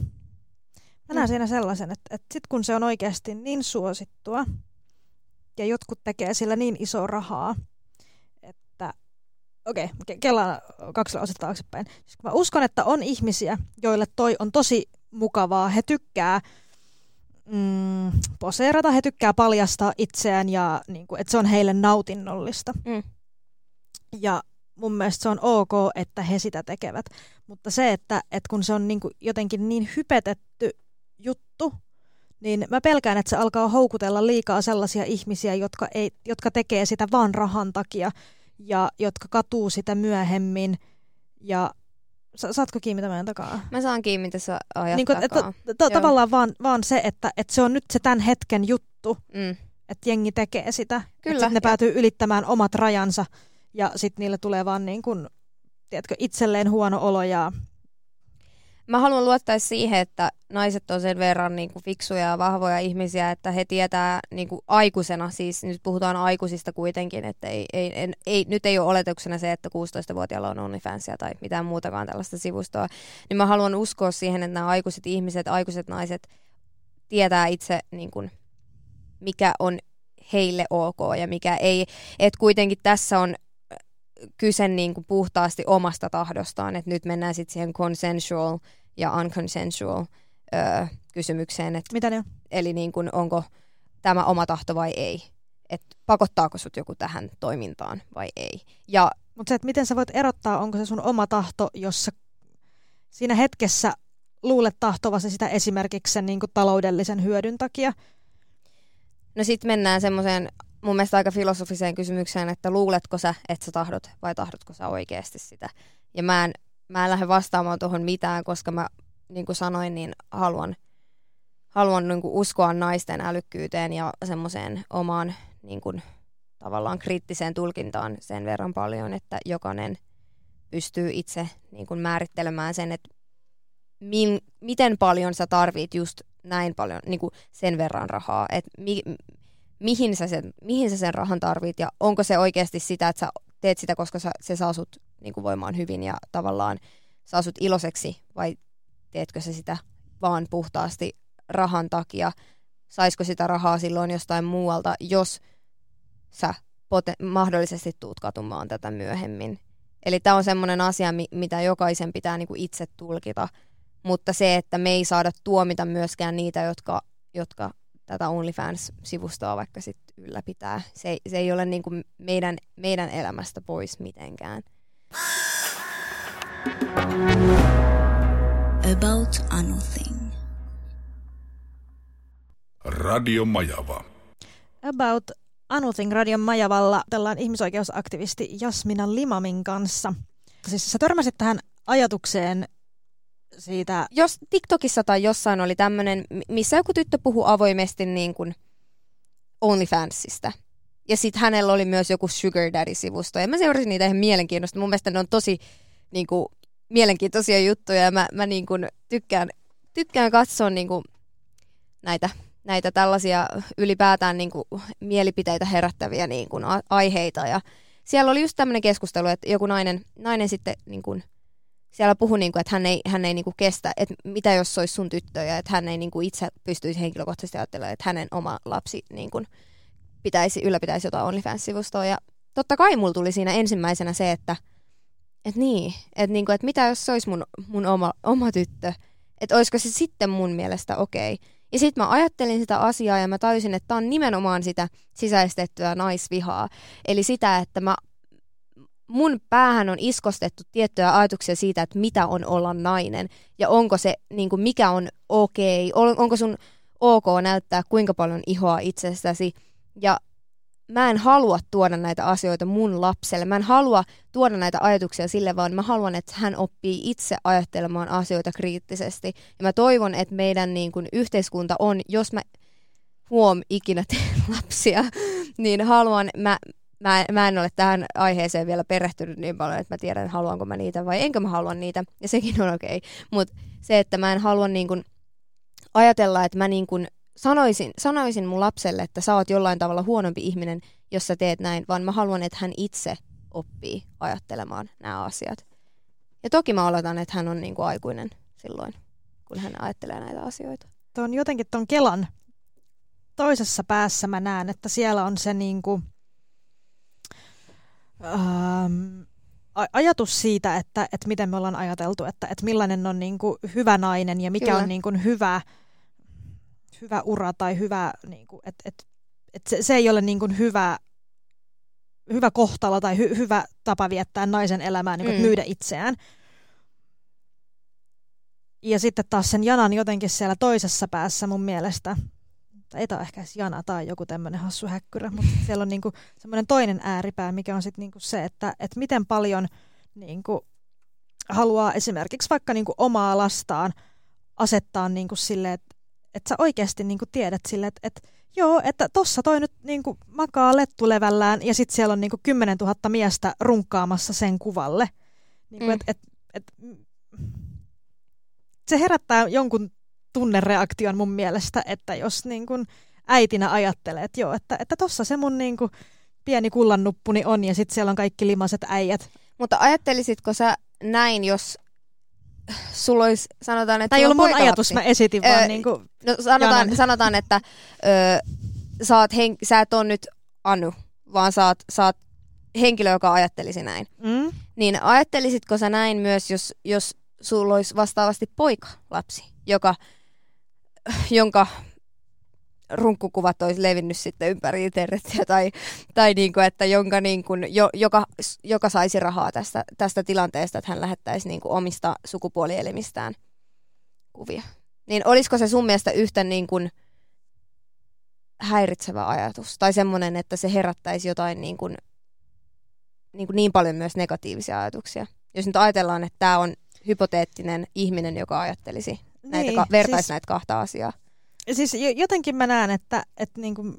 Mä näen Mm. siinä sellaisen, että, että sit kun se on oikeasti niin suosittua ja jotkut tekee sillä niin iso rahaa, että okei, okay, kellaan kaksi lausetta taaksepäin. Siis mä uskon, että on ihmisiä, joille toi on tosi mukavaa. He tykkää mm, poseerata, he tykkää paljastaa itseään ja niin kuin, että se on heille nautinnollista. Mm. Ja mun mielestä se on ok, että he sitä tekevät. Mutta se, että, että kun se on niin kuin jotenkin niin hypetetty juttu, niin mä pelkään, että se alkaa houkutella liikaa sellaisia ihmisiä, jotka, ei, jotka tekee sitä vaan rahan takia ja jotka katuu sitä myöhemmin. Ja sa, saatko kiinni mitä meidän takaa? Mä saan kiinni tässä ajat Niin kuin, että, takaa. t- t- tavallaan vaan, vaan se, että, että se on nyt se tämän hetken juttu, Mm. että jengi tekee sitä. Kyllä, Että sit ne ja- päätyy ylittämään omat rajansa ja sitten niille tulee vaan niin kuin, tiedätkö, itselleen huono olo ja Mä haluan luottaa siihen, että naiset on sen verran niin kuin fiksuja ja vahvoja ihmisiä, että he tietää niin kuin aikuisena, siis nyt puhutaan aikuisista kuitenkin, että ei, ei, en, ei, nyt ei ole oletuksena se, että 16-vuotiaalla on OnlyFansia tai mitään muutakaan tällaista sivustoa, niin mä haluan uskoa siihen, että nämä aikuiset ihmiset, aikuiset naiset tietää itse niin kuin, mikä on heille ok ja mikä ei, että kuitenkin tässä on kyse niin kuin puhtaasti omasta tahdostaan, että nyt mennään sitten siihen consensual ja unconsensual öö, kysymykseen, että mitä ne on? eli niin kuin onko tämä oma tahto vai ei, että pakottaako sut joku tähän toimintaan vai ei. Ja Mutta se, että miten sä voit erottaa, onko se sun oma tahto, jos sä siinä hetkessä luulet tahtovasi sitä esimerkiksi sen niin kuin taloudellisen hyödyn takia. no sitten mennään semmoiseen mun mielestä aika filosofiseen kysymykseen, että luuletko sä, että sä tahdot vai tahdotko sä oikeasti sitä. Ja mä en, mä en lähde vastaamaan tuohon mitään, koska mä, niin kuin sanoin, niin haluan, haluan niin kuin uskoa naisten älykkyyteen ja semmoiseen omaan niin kuin, tavallaan kriittiseen tulkintaan sen verran paljon, että jokainen pystyy itse niin kuin määrittelemään sen, että min, miten paljon sä tarvit just näin paljon niin kuin sen verran rahaa, että mi, mihin, sä sen, mihin sä sen rahan tarvit ja onko se oikeasti sitä, että sä teet sitä, koska sä, se saa sut niin kuin voimaan hyvin ja tavallaan saa sut iloiseksi vai teetkö sä sitä vaan puhtaasti rahan takia, saisiko sitä rahaa silloin jostain muualta, jos sä poten- mahdollisesti tuut katumaan tätä myöhemmin. Eli tämä on semmoinen asia, mi- mitä jokaisen pitää niinku itse tulkita, mutta se, että me ei saada tuomita myöskään niitä, jotka, jotka tätä OnlyFans-sivustoa vaikka sit ylläpitää. Se, ei- se ei ole niinku meidän, meidän elämästä pois mitenkään. About a nothing. Radio Majava. About Anutin radion Majavalla tellaan ihmisoikeusaktivisti Jasmina Limamin kanssa. Siis sä törmäsit tähän ajatukseen siitä, Jos TikTokissa tai jossain oli tämmöinen, missä joku tyttö puhuu avoimesti niin kuin OnlyFansista. Ja sitten hänellä oli myös joku Sugar Daddy-sivusto. Ja mä seurasin niitä ihan mielenkiinnosta. Mun mielestä ne on tosi niin kuin, mielenkiintoisia juttuja. Ja mä, mä niin kuin, tykkään, tykkään katsoa niin kuin, näitä, näitä tällaisia ylipäätään niin kuin, mielipiteitä herättäviä niin kuin, aiheita. Ja siellä oli just tämmöinen keskustelu, että joku nainen, nainen sitten niin kuin, siellä puhui, niin kuin, että hän ei, hän ei niin kuin kestä, että mitä jos se olisi sun tyttö ja että hän ei niin kuin itse pystyisi henkilökohtaisesti ajattelemaan, että hänen oma lapsi niin kuin, pitäisi, ylläpitäisi jotain OnlyFans-sivustoa. Ja totta kai mulla tuli siinä ensimmäisenä se, että et niin, että niinku, et mitä jos se olisi mun, mun oma, oma tyttö, että olisiko se sitten mun mielestä okei. Okay. Ja sitten mä ajattelin sitä asiaa ja mä tajusin, että tämä on nimenomaan sitä sisäistettyä naisvihaa. Eli sitä, että mä, mun päähän on iskostettu tiettyjä ajatuksia siitä, että mitä on olla nainen ja onko se, niin kuin, mikä on okei, okay, onko sun ok näyttää kuinka paljon ihoa itsestäsi. Ja mä en halua tuoda näitä asioita mun lapselle. Mä en halua tuoda näitä ajatuksia sille, vaan mä haluan, että hän oppii itse ajattelemaan asioita kriittisesti. Ja mä toivon, että meidän niin kun, yhteiskunta on, jos mä huom ikinä teen lapsia, niin haluan, mä mä, en, mä en ole tähän aiheeseen vielä perehtynyt niin paljon, että mä tiedän, haluanko mä niitä vai enkö mä halua niitä, ja sekin on okei. Okay. Mutta se, että mä en halua niin kun ajatella, että mä niin kun sanoisin, sanoisin mun lapselle, että sä oot jollain tavalla huonompi ihminen, jos sä teet näin, vaan mä haluan, että hän itse oppii ajattelemaan nämä asiat. Ja toki mä oletan, että hän on niin kuin aikuinen silloin, kun hän ajattelee näitä asioita. Tuo on jotenkin tuon Kelan toisessa päässä mä näen, että siellä on se niin kuin, ähm, ajatus siitä, että, että miten me ollaan ajateltu, että, että millainen on niin kuin hyvä nainen ja mikä Kyllä. on niin kuin hyvä, hyvä ura tai hyvä, niin kuin, että, että, että se, se ei ole niin kuin hyvä, hyvä kohtalo tai hy, hyvä tapa viettää naisen elämää, niin kuin, mm. myydä itseään. Ja sitten taas sen janan jotenkin siellä toisessa päässä mun mielestä, tai ei tämä ehkä edes jana tai joku tämmöinen hassu häkkyrä, mutta siellä on niinku semmoinen toinen ääripää, mikä on sitten niinku se, että et miten paljon niinku haluaa esimerkiksi vaikka niinku omaa lastaan asettaa niinku sille, että et sä oikeasti niinku tiedät sille, että et, joo, että tossa toi nyt niinku makaa lettulevällään ja sitten siellä on niinku 10 000 miestä runkkaamassa sen kuvalle. Niinku, mm. et, et, et, se herättää jonkun tunnereaktion mun mielestä, että jos niin kun äitinä ajattelee, että joo, että, että tossa se mun niin kun pieni kullannuppuni on ja sitten siellä on kaikki limaset äijät. Mutta ajattelisitko sä näin, jos sulla olisi, sanotaan, että Tämä ei ollut mun ajatus, mä esitin öö, vaan niin kuin no, sanotaan, sanotaan, että öö, sä, oot hen, sä et ole nyt Anu, vaan sä oot, sä oot henkilö, joka ajattelisi näin. Mm. Niin ajattelisitko sä näin myös, jos, jos sulla olisi vastaavasti poika lapsi, joka jonka runkkukuvat olisi levinnyt sitten ympäri internetiä tai, tai niin kuin, että jonka, niin kuin, jo, joka, joka saisi rahaa tästä, tästä tilanteesta, että hän lähettäisi niin kuin omista sukupuolielimistään kuvia. Niin olisiko se sun mielestä yhtä niin kuin häiritsevä ajatus tai semmoinen, että se herättäisi jotain niin, kuin, niin, kuin niin paljon myös negatiivisia ajatuksia? Jos nyt ajatellaan, että tämä on hypoteettinen ihminen, joka ajattelisi näitä, niin, vertaisi siis, näitä kahta asiaa. Siis jotenkin mä näen, että, että niin kuin,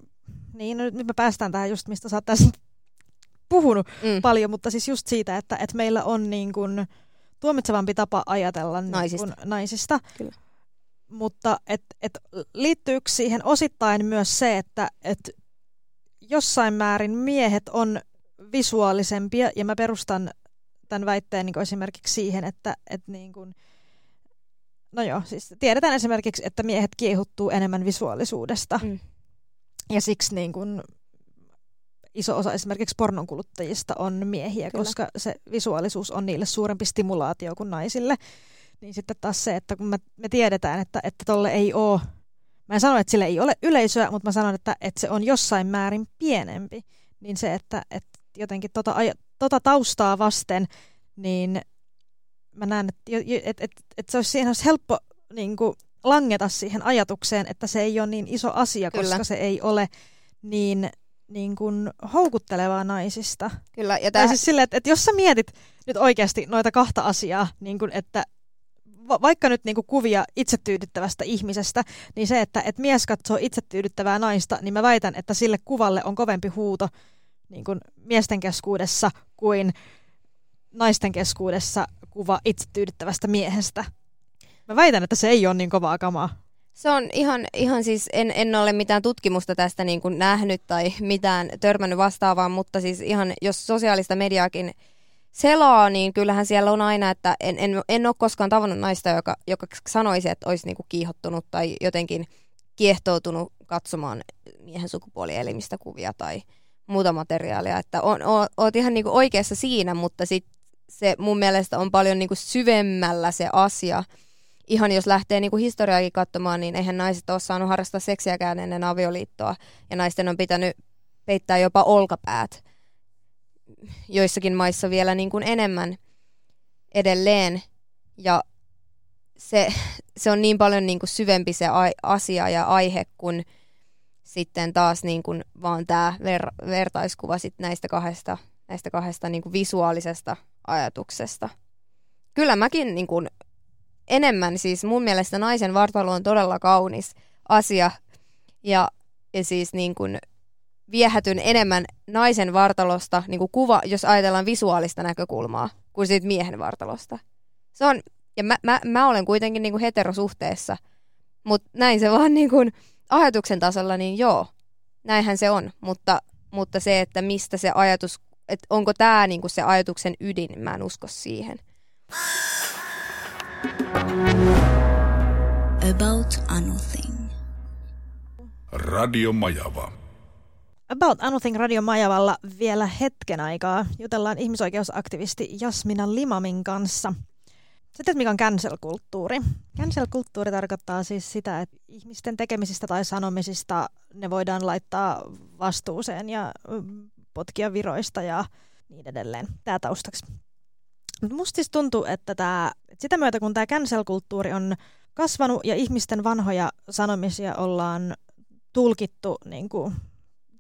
niin, no nyt me päästään tähän just, mistä sä oot tässä puhunut mm. paljon, mutta siis just siitä, että, että meillä on niin kuin tuomitsevampi tapa ajatella niin naisista. Niin kuin naisista. Kyllä. Mutta et, et liittyykö siihen osittain myös se, että et jossain määrin miehet on visuaalisempia, ja mä perustan tämän väitteen niin esimerkiksi siihen, että et niin kuin, No joo, siis tiedetään esimerkiksi, että miehet kiehuttuu enemmän visuaalisuudesta. Mm. Ja siksi niin kun iso osa esimerkiksi pornonkuluttajista on miehiä, Kyllä. koska se visuaalisuus on niille suurempi stimulaatio kuin naisille. Niin sitten taas se, että kun me, me tiedetään, että, että tolle ei ole, mä en sano, että sille ei ole yleisöä, mutta mä sanon, että, että se on jossain määrin pienempi. Niin se, että, että jotenkin tota, tota taustaa vasten, niin mä näen, että et, et, et se olisi, siihen olisi helppo niin kuin, langeta siihen ajatukseen, että se ei ole niin iso asia, Kyllä. koska se ei ole niin, niin kuin, houkuttelevaa naisista. Kyllä. Ja täh- siis sille, että, että jos sä mietit nyt oikeasti noita kahta asiaa, niin kuin, että va- vaikka nyt niin kuin, kuvia itsetyydyttävästä ihmisestä, niin se, että, että mies katsoo itsetyydyttävää naista, niin mä väitän, että sille kuvalle on kovempi huuto niin kuin, miesten keskuudessa kuin naisten keskuudessa kuva itsetyydyttävästä miehestä. Mä väitän, että se ei ole niin kovaa kamaa. Se on ihan, ihan siis, en, en ole mitään tutkimusta tästä niin kuin nähnyt tai mitään törmännyt vastaavaan, mutta siis ihan, jos sosiaalista mediaakin selaa, niin kyllähän siellä on aina, että en, en, en ole koskaan tavannut naista, joka, joka sanoisi, että olisi niin kuin kiihottunut tai jotenkin kiehtoutunut katsomaan miehen sukupuolielimistä kuvia tai muuta materiaalia. Että on, on, oot ihan niin kuin oikeassa siinä, mutta sit se mun mielestä on paljon niin kuin syvemmällä se asia. Ihan jos lähtee niin kuin historiaakin katsomaan, niin eihän naiset ole saanut harrastaa seksiäkään ennen avioliittoa. Ja naisten on pitänyt peittää jopa olkapäät. Joissakin maissa vielä niin kuin enemmän edelleen. Ja se, se on niin paljon niin kuin syvempi se asia ja aihe, kun sitten taas niin kuin vaan tämä ver- vertaiskuva sit näistä kahdesta, näistä kahdesta niin kuin visuaalisesta ajatuksesta. Kyllä mäkin niin kuin, enemmän siis mun mielestä naisen vartalo on todella kaunis asia ja, ja siis niin kuin, viehätyn enemmän naisen vartalosta, niin kuin kuva, jos ajatellaan visuaalista näkökulmaa, kuin siitä miehen vartalosta. Se on, ja mä, mä, mä olen kuitenkin niin kuin heterosuhteessa, mutta näin se vaan niin kuin ajatuksen tasolla, niin joo, näinhän se on, mutta, mutta se, että mistä se ajatus, että onko tämä niin kuin se ajatuksen ydin, mä en usko siihen. About Anything. Radio Majava. About Anything Radio Majavalla vielä hetken aikaa jutellaan ihmisoikeusaktivisti Jasmina Limamin kanssa. Sitten mikä on cancel-kulttuuri? Cancel-kulttuuri tarkoittaa siis sitä, että ihmisten tekemisistä tai sanomisista ne voidaan laittaa vastuuseen ja mm, potkia viroista ja niin edelleen. Tämä taustaksi. Musta siis tuntuu, että, että sitä myötä kun tämä cancel-kulttuuri on kasvanut ja ihmisten vanhoja sanomisia ollaan tulkittu niin kuin,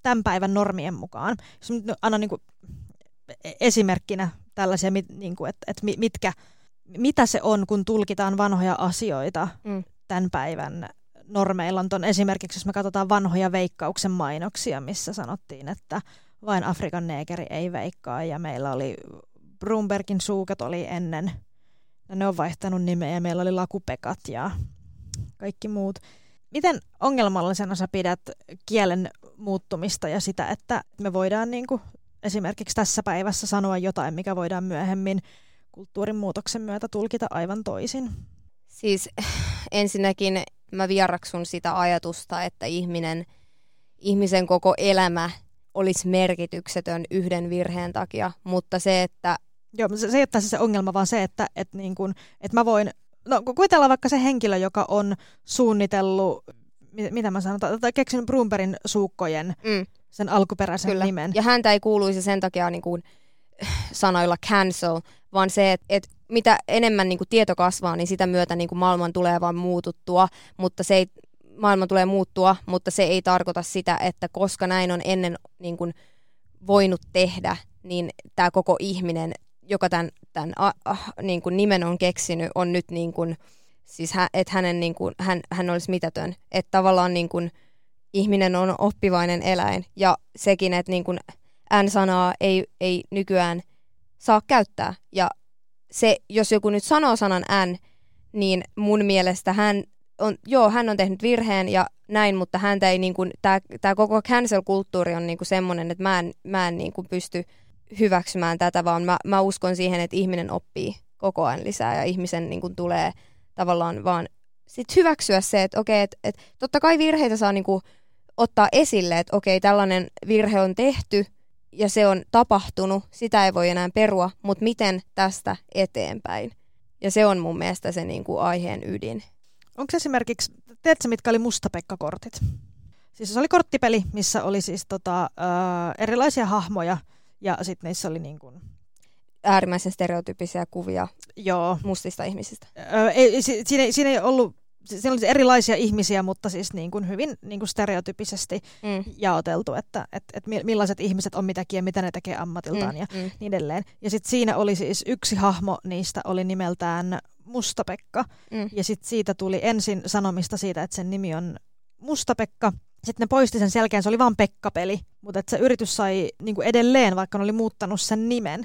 tämän päivän normien mukaan. Jos nyt annan niin kuin, esimerkkinä tällaisia, niin kuin, että, että mitkä, mitä se on, kun tulkitaan vanhoja asioita mm. tämän päivän normeilla. On esimerkiksi, jos me katsotaan vanhoja veikkauksen mainoksia, missä sanottiin, että vain Afrikan neekeri ei veikkaa, ja meillä oli Brumbergin suukat oli ennen, ja ne on vaihtanut nimeä, ja meillä oli lakupekat ja kaikki muut. Miten ongelmallisena sä pidät kielen muuttumista ja sitä, että me voidaan niin kuin esimerkiksi tässä päivässä sanoa jotain, mikä voidaan myöhemmin kulttuurin muutoksen myötä tulkita aivan toisin? Siis ensinnäkin mä vieraksun sitä ajatusta, että ihminen, ihmisen koko elämä olisi merkityksetön yhden virheen takia, mutta se, että... Joo, se, se ei ole se ongelma, vaan se, että, että, niin kuin, että mä voin no kuvitellaan vaikka se henkilö, joka on suunnitellut, mit, mitä mä sanon, tai keksin Brumberin suukkojen mm. sen alkuperäisen Kyllä. nimen. Ja häntä ei kuuluisi sen takia niin kuin, sanoilla cancel, vaan se, että et mitä enemmän niin kuin tieto kasvaa, niin sitä myötä niin kuin maailman tulee vaan muututtua, mutta se ei, maailma tulee muuttua, mutta se ei tarkoita sitä, että koska näin on ennen niin kuin, voinut tehdä, niin tämä koko ihminen joka tämän, tämän a, a, niin kuin nimen on keksinyt, on nyt niin kuin, siis hä, että hänen niin kuin, hän, hän olisi mitätön. Että tavallaan niin kuin, ihminen on oppivainen eläin ja sekin, että niin kuin N-sanaa ei, ei nykyään saa käyttää. Ja se, jos joku nyt sanoo sanan N, niin mun mielestä hän on, joo, hän on tehnyt virheen ja näin, mutta häntä ei niin kuin, tämä koko cancel-kulttuuri on niin kuin semmoinen, että mä en, mä en niin kuin pysty hyväksymään tätä, vaan mä, mä uskon siihen, että ihminen oppii koko ajan lisää ja ihmisen niin kuin, tulee tavallaan vaan sit hyväksyä se, että okei, että, että totta kai virheitä saa niin kuin, ottaa esille, että okei, tällainen virhe on tehty ja se on tapahtunut, sitä ei voi enää perua, mutta miten tästä eteenpäin? Ja se on mun mielestä se niin kuin, aiheen ydin. Onko esimerkiksi, tiedätkö mitkä oli mustapekkakortit? Siis se oli korttipeli, missä oli siis tota, ö, erilaisia hahmoja – ja sitten niissä oli niin kuin... Äärimmäisen stereotyyppisiä kuvia Joo. mustista ihmisistä. Öö, ei, siinä, siinä ei ollut siinä oli erilaisia ihmisiä, mutta siis niin kuin hyvin niin kuin stereotypisesti mm. jaoteltu, että et, et millaiset ihmiset on mitäkin ja mitä ne tekee ammatiltaan mm, ja mm. niin edelleen. Ja sitten siinä oli siis yksi hahmo, niistä oli nimeltään Mustapekka. Mm. Ja sitten siitä tuli ensin sanomista siitä, että sen nimi on Mustapekka. Sitten ne poisti sen selkeän, se oli vain Pekka-peli, mutta että se yritys sai niin kuin edelleen, vaikka ne oli muuttanut sen nimen,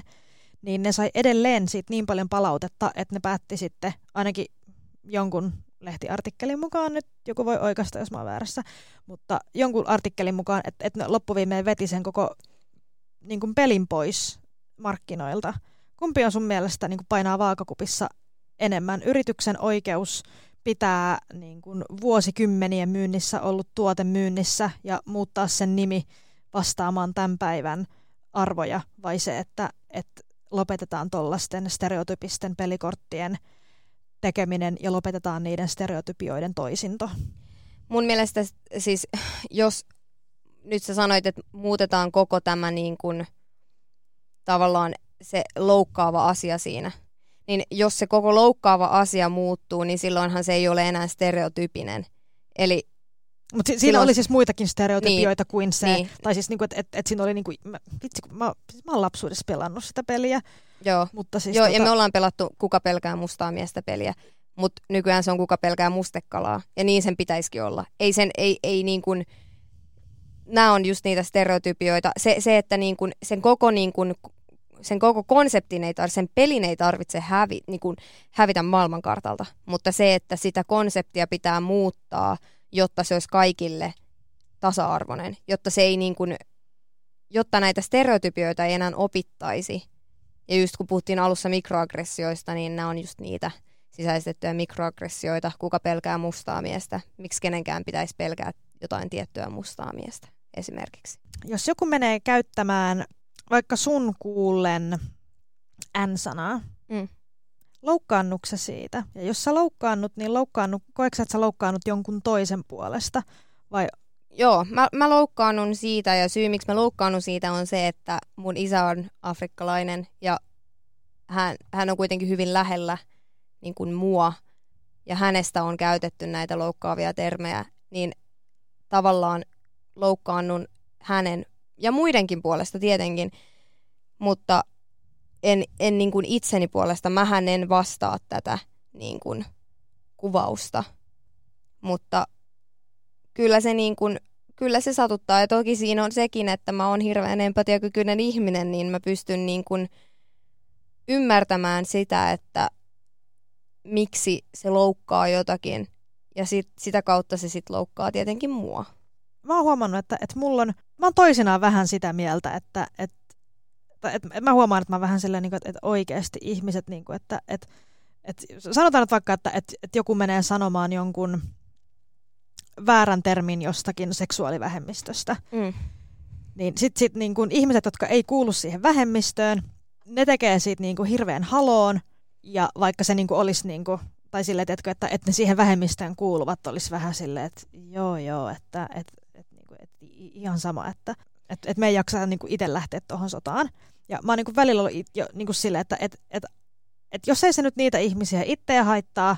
niin ne sai edelleen siitä niin paljon palautetta, että ne päätti sitten ainakin jonkun lehtiartikkelin mukaan, nyt joku voi oikaista, jos mä oon väärässä, mutta jonkun artikkelin mukaan, että, ne loppuviimeen veti sen koko niin kuin pelin pois markkinoilta. Kumpi on sun mielestä niin kuin painaa vaakakupissa enemmän? Yrityksen oikeus pitää niin kuin vuosikymmenien myynnissä ollut tuote myynnissä ja muuttaa sen nimi vastaamaan tämän päivän arvoja, vai se, että, että lopetetaan tuollaisten stereotypisten pelikorttien tekeminen ja lopetetaan niiden stereotypioiden toisinto? Mun mielestä siis, jos nyt sä sanoit, että muutetaan koko tämä niin kuin, tavallaan se loukkaava asia siinä, niin jos se koko loukkaava asia muuttuu, niin silloinhan se ei ole enää stereotypinen. Eli mutta si- siinä oli siis muitakin stereotypioita niin. kuin se, niin. tai siis niinku, että et, et siinä oli niinku, mä, vitsi, kun mä, siis mä oon lapsuudessa pelannut sitä peliä. Joo, mutta siis Joo tota... ja me ollaan pelattu kuka pelkää mustaa miestä peliä, mutta nykyään se on kuka pelkää mustekalaa, ja niin sen pitäisikin olla. Ei sen, ei, ei niin kuin, nämä on just niitä stereotypioita. Se, se että niin kun sen koko niin kun, sen koko konseptin ei tarvitse, sen pelin ei tarvitse hävi, niin kun, hävitä maailmankartalta, mutta se, että sitä konseptia pitää muuttaa, jotta se olisi kaikille tasa-arvoinen, jotta se ei niin kun, jotta näitä stereotypioita ei enää opittaisi. Ja just kun puhuttiin alussa mikroaggressioista, niin nämä on just niitä sisäistettyjä mikroaggressioita. Kuka pelkää mustaa miestä? Miksi kenenkään pitäisi pelkää jotain tiettyä mustaa miestä esimerkiksi? Jos joku menee käyttämään vaikka sun kuullen N-sanaa, Mm. Loukkaannukse siitä? Ja jos sä loukkaannut, niin loukkaannut, koetko että sä loukkaannut jonkun toisen puolesta? Vai Joo, mä, mä loukkaannun siitä ja syy miksi mä loukkaannun siitä on se, että mun isä on afrikkalainen ja hän, hän on kuitenkin hyvin lähellä niin kuin mua ja hänestä on käytetty näitä loukkaavia termejä, niin tavallaan loukkaannun hänen ja muidenkin puolesta tietenkin, mutta en, en niin kuin itseni puolesta, mähän en vastaa tätä niin kuin kuvausta, mutta kyllä se, niin kuin, kyllä se satuttaa. Ja toki siinä on sekin, että mä oon hirveän empatiakykyinen ihminen, niin mä pystyn niin kuin ymmärtämään sitä, että miksi se loukkaa jotakin. Ja sit, sitä kautta se sitten loukkaa tietenkin mua. mä oon huomannut, että, että mulla on, mä oon toisinaan vähän sitä mieltä, että, että, että, että mä huomaan, että mä vähän silleen, niin kuin, että, että oikeasti ihmiset, niin kuin, että, että, että sanotaan nyt vaikka, että, että, että joku menee sanomaan jonkun väärän termin jostakin seksuaalivähemmistöstä, Mm. niin sitten sit, niin kuin ihmiset, jotka ei kuulu siihen vähemmistöön, ne tekee siitä niin kuin hirveän haloon, ja vaikka se niin kuin olisi niin kuin, tai silleen, että, että, että ne siihen vähemmistöön kuuluvat olisi vähän silleen, että joo joo, että, että, että, niin kuin, että ihan sama, että, että, että me ei jaksa niin kuin itse lähteä tuohon sotaan. Ja mä oon niin kuin välillä ollut it- jo niin kuin silleen, että, että, että, että jos ei se nyt niitä ihmisiä itseä haittaa,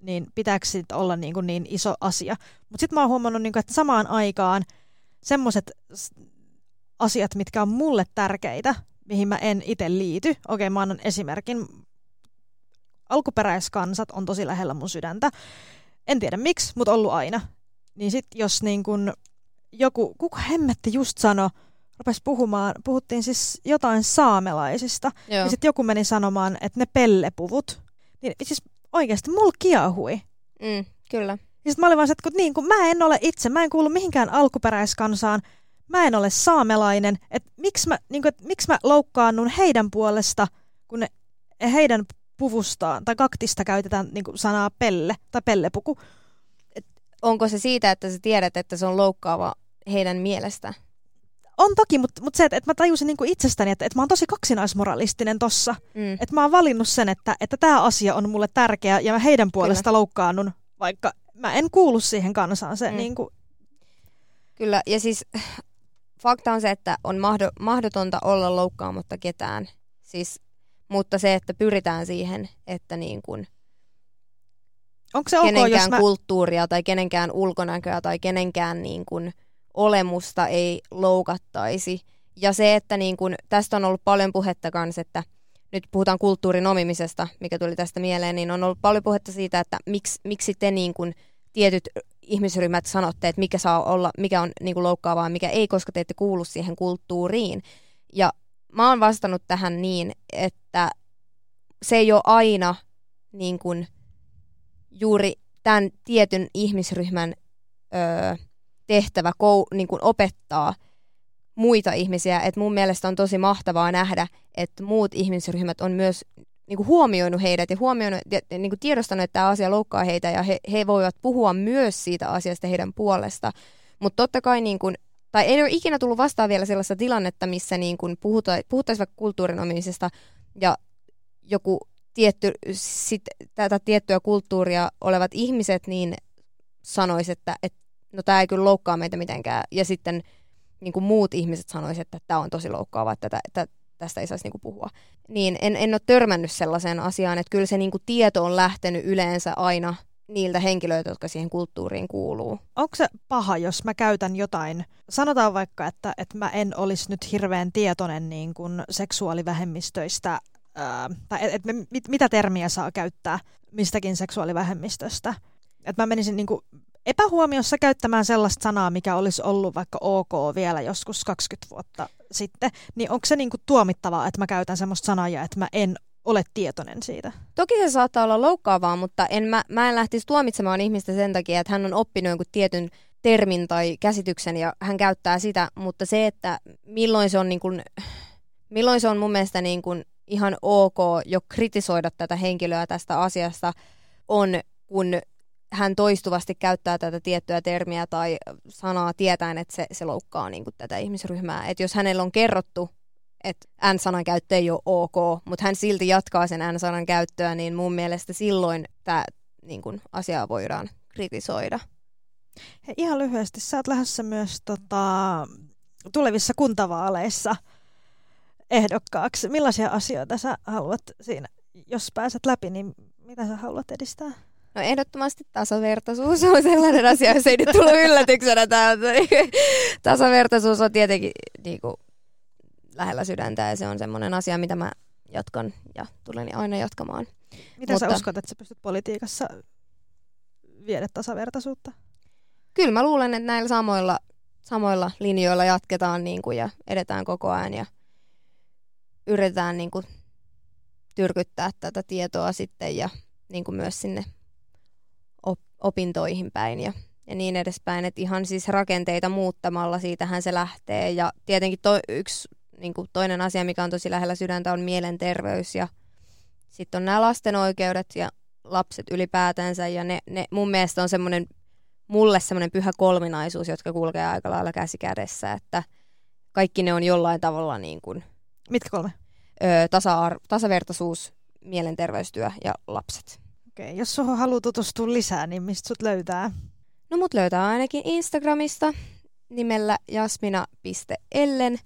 niin pitääkö siitä olla niin, kuin niin iso asia. Mutta sitten mä oon huomannut, niin kuin, että samaan aikaan semmoiset asiat, mitkä on mulle tärkeitä, mihin mä en itse liity. Okei, mä annan esimerkin. Alkuperäiskansat on tosi lähellä mun sydäntä. En tiedä miksi, mutta ollut aina. Niin sit jos niin kun joku, kuka hemmetti just sano, rupesi puhumaan, puhuttiin siis jotain saamelaisista. Joo. Ja sitten joku meni sanomaan, että ne pellepuvut. Niin siis oikeasti mulla kiehui. Mm, kyllä. Ja sitten mä olin vaan se, että kun, niin, kun mä en ole itse, mä en kuulu mihinkään alkuperäiskansaan, mä en ole saamelainen, että miksi mä, niin kuin, että miksi mä loukkaannun heidän puolesta, kun ne, heidän puvustaan tai kaktista käytetään niin kuin sanaa pelle tai pellepuku. Onko se siitä, että sä tiedät, että se on loukkaava heidän mielestä? On toki, mutta, mutta se, että, että mä tajusin niin kuin itsestäni, että, että mä oon tosi kaksinaismoralistinen tossa. Mm. Että mä oon valinnut sen, että, että tämä asia on mulle tärkeä ja mä heidän puolesta loukkaannun, vaikka mä en kuulu siihen kansaan. Se, Mm. niin kuin, Kyllä, ja siis fakta on se, että on mahdo, mahdotonta olla loukkaamatta ketään. Siis, mutta se, että pyritään siihen, että niin kuin onko se ok, kenenkään jos mä... kulttuuria tai kenenkään ulkonäköä tai kenenkään niin kuin olemusta ei loukattaisi. Ja se, että niin kuin, tästä on ollut paljon puhetta kanssa, että nyt puhutaan kulttuurin omimisesta, mikä tuli tästä mieleen, niin on ollut paljon puhetta siitä, että miksi, miksi te niin kuin tietyt ihmisryhmät sanotte, että mikä saa olla, mikä on niin kuin loukkaavaa, mikä ei, koska te ette kuulu siihen kulttuuriin. Ja mä oon vastannut tähän niin, että se ei ole aina niin kuin juuri tämän tietyn ihmisryhmän öö, tehtävä kou, niin kuin opettaa muita ihmisiä. Et mun mielestä on tosi mahtavaa nähdä, että muut ihmisryhmät on myös niin kuin huomioinut heidät ja, huomioinut, niin kuin tiedostanut, että tämä asia loukkaa heitä ja he, he voivat puhua myös siitä asiasta heidän puolesta. Mutta totta kai, niin kuin, tai ei ole ikinä tullut vastaan vielä sellaista tilannetta, missä niin kuin puhuta, puhuttaisiin vaikka kulttuurin ja joku tietty, sit, tätä tiettyä kulttuuria olevat ihmiset niin sanois, että, että no tämä ei kyllä loukkaa meitä mitenkään. Ja sitten niin kuin muut ihmiset sanoisivat, että tämä on tosi loukkaavaa, että tätä, tästä ei saisi niin kuin puhua. Niin en, en ole törmännyt sellaiseen asiaan, että kyllä se niin kuin tieto on lähtenyt yleensä aina niiltä henkilöiltä, jotka siihen kulttuuriin kuuluu. onko se paha, jos mä käytän jotain, sanotaan vaikka, että, että mä en olisi nyt hirveän tietoinen niin kuin seksuaalivähemmistöistä, ää, tai että et, mit, mitä termiä saa käyttää mistäkin seksuaalivähemmistöstä. Että mä menisin niin kuin epähuomiossa käyttämään sellaista sanaa, mikä olisi ollut vaikka ok vielä joskus 20 vuotta sitten, niin onko se niinku tuomittavaa, että mä käytän semmoista sanaa ja että mä en ole tietoinen siitä? Toki se saattaa olla loukkaavaa, mutta en mä, mä en lähtisi tuomitsemaan ihmistä sen takia, että hän on oppinut jonkun tietyn termin tai käsityksen ja hän käyttää sitä, mutta se, että milloin se on, niin milloin se on mun mielestä niin ihan ok jo kritisoida tätä henkilöä tästä asiasta, on kun hän toistuvasti käyttää tätä tiettyä termiä tai sanaa tietäen, että se, se loukkaa niin kuin tätä ihmisryhmää. Et jos hänellä on kerrottu, että N-sanan käyttö ei ole ok, mutta hän silti jatkaa sen N-sanan käyttöä, niin mun mielestä silloin tämä niin kuin, asiaa voidaan kritisoida. He, ihan lyhyesti, sä oot lähdössä myös tota, tulevissa kuntavaaleissa ehdokkaaksi. Millaisia asioita sä haluat siinä, jos pääset läpi, niin mitä sä haluat edistää? No ehdottomasti tasavertaisuus on sellainen asia, jos ei nyt tullut yllätyksenä täältä. tasavertaisuus on tietenkin niin kuin, lähellä sydäntä ja se on semmoinen asia, mitä mä jatkan ja tulen aina jatkamaan. Mitä Mutta, sä uskot, että sä pystyt politiikassa viedä tasavertaisuutta? Kyllä mä luulen, että näillä samoilla, samoilla linjoilla jatketaan niin kuin, ja edetään koko ajan ja yritetään niin kuin, tyrkyttää tätä tietoa sitten ja niin kuin myös sinne opintoihin päin ja, ja niin edespäin. Että ihan siis rakenteita muuttamalla siitähän se lähtee. Ja tietenkin to, yksi niin kuin toinen asia, mikä on tosi lähellä sydäntä, on mielenterveys ja sitten on nämä lasten oikeudet ja lapset ylipäätänsä. Ja ne, ne mun mielestä on semmoinen, mulle semmoinen pyhä kolminaisuus, jotka kulkee aika lailla käsi kädessä, että kaikki ne on jollain tavalla niin kuin, Mitkä kolme? Ö, tasa tasavertaisuus, mielenterveystyö ja lapset. Okei, jos suhun haluaa tutustua lisää, niin mistä sut löytää? No mut löytää ainakin Instagramista nimellä jasmina.ellen.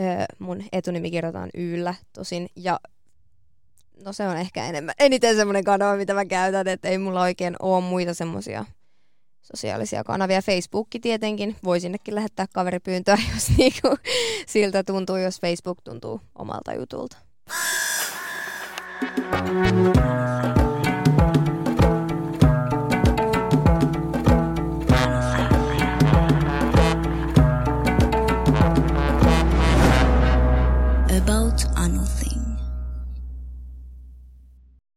Öö, mun etunimi kirjoitetaan Yllä tosin. Ja no se on ehkä enemmän, eniten semmoinen kanava, mitä mä käytän, että ei mulla oikein ole muita semmoisia sosiaalisia kanavia. Facebookki tietenkin, voi sinnekin lähettää kaveripyyntöä, jos niinku siltä tuntuu, jos Facebook tuntuu omalta jutulta.